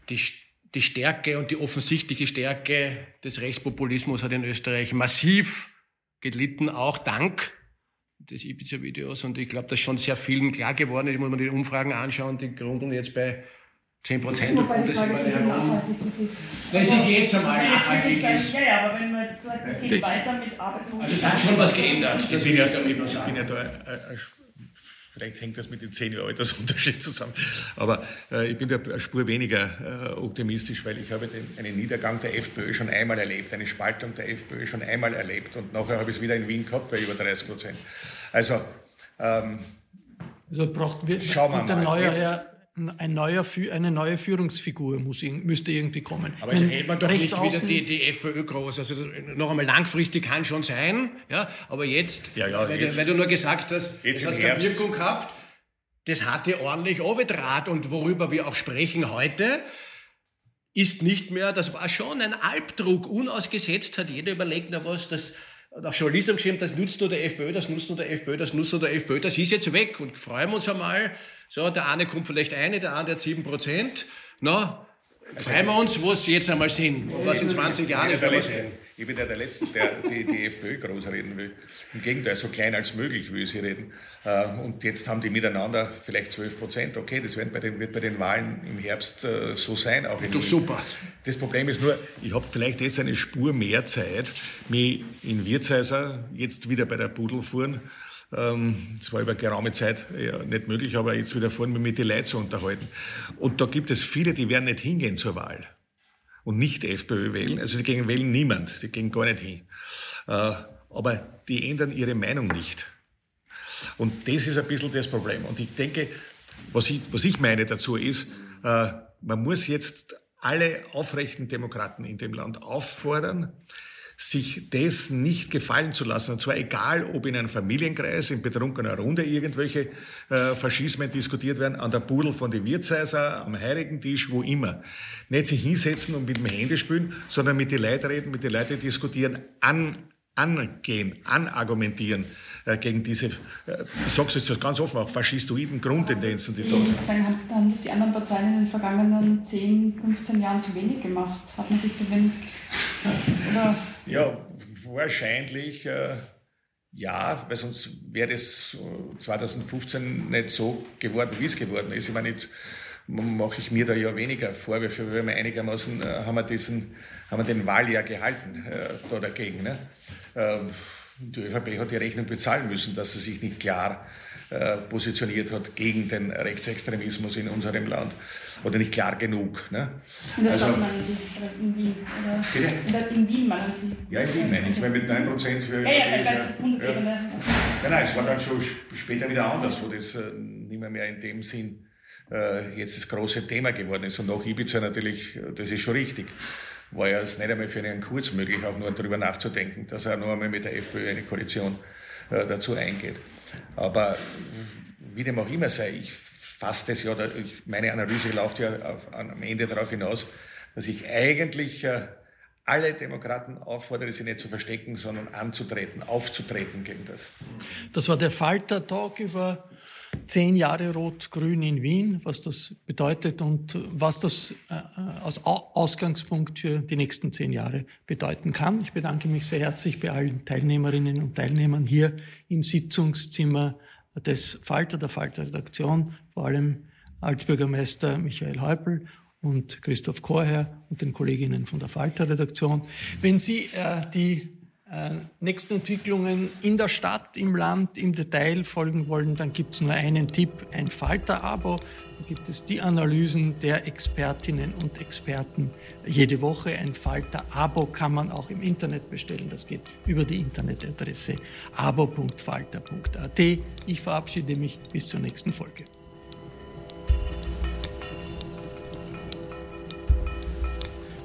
die die Stärke und die offensichtliche Stärke des Rechtspopulismus hat in Österreich massiv gelitten, auch dank des Ibiza-Videos. Und ich glaube, dass schon sehr vielen klar geworden ist, muss man die Umfragen anschauen, die grundeln jetzt bei 10 Prozent auf Bundesebene herum. Das ist jetzt einmal nachhaltig. Ja, ja, aber wenn man jetzt sagt, es geht weiter mit Arbeitslosigkeit. Also es hat schon was geändert, das will ich sagen. Ich bin ja da äh, äh, Vielleicht hängt das mit den zehn Jahren Altersunterschied zusammen. Aber äh, ich bin da eine Spur weniger äh, optimistisch, weil ich habe den, einen Niedergang der FPÖ schon einmal erlebt, eine Spaltung der FPÖ schon einmal erlebt und nachher habe ich es wieder in Wien gehabt bei über 30 Prozent. Also, ähm, also braucht wir, schauen wir mal. Neuer Herr, ein neuer, eine neue Führungsfigur muss, müsste irgendwie kommen. Aber es hält man doch nicht wieder die, die FPÖ groß. Also noch einmal langfristig kann schon sein, ja, aber jetzt, ja, ja, weil, jetzt, weil, du nur gesagt hast, es hat keine Wirkung gehabt, das hatte ordentlich Overdraht und worüber wir auch sprechen heute, ist nicht mehr, das war schon ein Albdruck, unausgesetzt hat jeder überlegt, na was, das auch Journalisten geschrieben, das nutzt nur der FPÖ, das nutzt nur der FPÖ, das nutzt nur der FPÖ, das ist jetzt weg und freuen wir uns einmal. So, der eine kommt vielleicht eine, der andere hat 7 Prozent. Na, freuen wir uns, wo es jetzt einmal sind, was in 20 Jahren ist. Ich bin ja der Letzte, der die, die FPÖ groß reden will. Im Gegenteil, so klein als möglich will sie reden. Äh, und jetzt haben die miteinander vielleicht 12 Prozent. Okay, das wird bei, den, wird bei den Wahlen im Herbst äh, so sein. Auch in du, super. Das Problem ist nur, ich habe vielleicht jetzt eine Spur mehr Zeit, mich in Wirtshäuser jetzt wieder bei der Pudel fuhren. Ähm, das war über geraume Zeit ja, nicht möglich, aber jetzt wieder vorne mit die Leute zu unterhalten. Und da gibt es viele, die werden nicht hingehen zur Wahl und nicht FPÖ wählen. Also sie gehen wählen niemand, sie gehen gar nicht hin. Äh, aber die ändern ihre Meinung nicht. Und das ist ein bisschen das Problem. Und ich denke, was ich, was ich meine dazu ist, äh, man muss jetzt alle aufrechten Demokraten in dem Land auffordern, sich das nicht gefallen zu lassen. Und zwar egal, ob in einem Familienkreis, in betrunkener Runde irgendwelche äh, Faschismen diskutiert werden, an der Pudel von den Wirtshäusern, am heiligen Tisch, wo immer. Nicht sich hinsetzen und mit dem Handy spielen, sondern mit den Leuten reden, mit den Leuten diskutieren, an, angehen, anargumentieren gegen diese, äh, ich sage es jetzt ganz offen, auch faschistoiden Grundtendenzen, die da sind. Sagen, haben das die anderen Parteien in den vergangenen 10, 15 Jahren zu wenig gemacht? Hat man sich zu wenig... Oder? Ja, wahrscheinlich... Äh, Ja, weil sonst wäre das 2015 nicht so geworden, wie es geworden ist. Ich meine, jetzt mache ich mir da ja weniger Vorwürfe, weil wir einigermaßen äh, haben wir, diesen, haben wir den Wahljahr gehalten äh, da dagegen. Ne? Äh, die ÖVP hat die Rechnung bezahlen müssen, dass sie sich nicht klar äh, positioniert hat gegen den Rechtsextremismus in unserem Land. Oder nicht klar genug. Ne? In also, meinen Sie? Oder in Wien? Oder Bitte? In Wien meinen Sie? Ja, in Wien meine ich, weil mit 9% für ja, ja, ja, ja, ja. Nein, nein, es war dann schon später wieder anders, wo das äh, nicht mehr, mehr in dem Sinn äh, jetzt das große Thema geworden ist. Und nach Ibiza natürlich, das ist schon richtig war ja es nicht einmal für einen Kurz möglich, auch nur darüber nachzudenken, dass er noch einmal mit der FPÖ eine Koalition äh, dazu eingeht. Aber wie dem auch immer sei, ich fasse das ja, meine Analyse läuft ja auf, am Ende darauf hinaus, dass ich eigentlich äh, alle Demokraten auffordere, sie nicht zu verstecken, sondern anzutreten, aufzutreten gegen das. Das war der Falter-Talk über zehn Jahre Rot-Grün in Wien, was das bedeutet und was das äh, als Ausgangspunkt für die nächsten zehn Jahre bedeuten kann. Ich bedanke mich sehr herzlich bei allen Teilnehmerinnen und Teilnehmern hier im Sitzungszimmer des Falter, der Falter-Redaktion, vor allem Altbürgermeister Michael Häupl und Christoph Chorherr und den Kolleginnen von der Falter-Redaktion. Wenn Sie äh, die äh, nächsten Entwicklungen in der Stadt, im Land, im Detail folgen wollen, dann gibt es nur einen Tipp, ein Falter-Abo. Da gibt es die Analysen der Expertinnen und Experten jede Woche. Ein Falter-Abo kann man auch im Internet bestellen. Das geht über die Internetadresse abo.falter.at. Ich verabschiede mich bis zur nächsten Folge.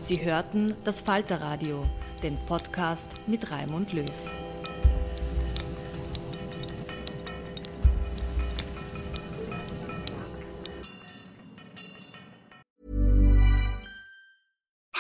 Sie hörten das Falterradio den Podcast mit Raimund Löw.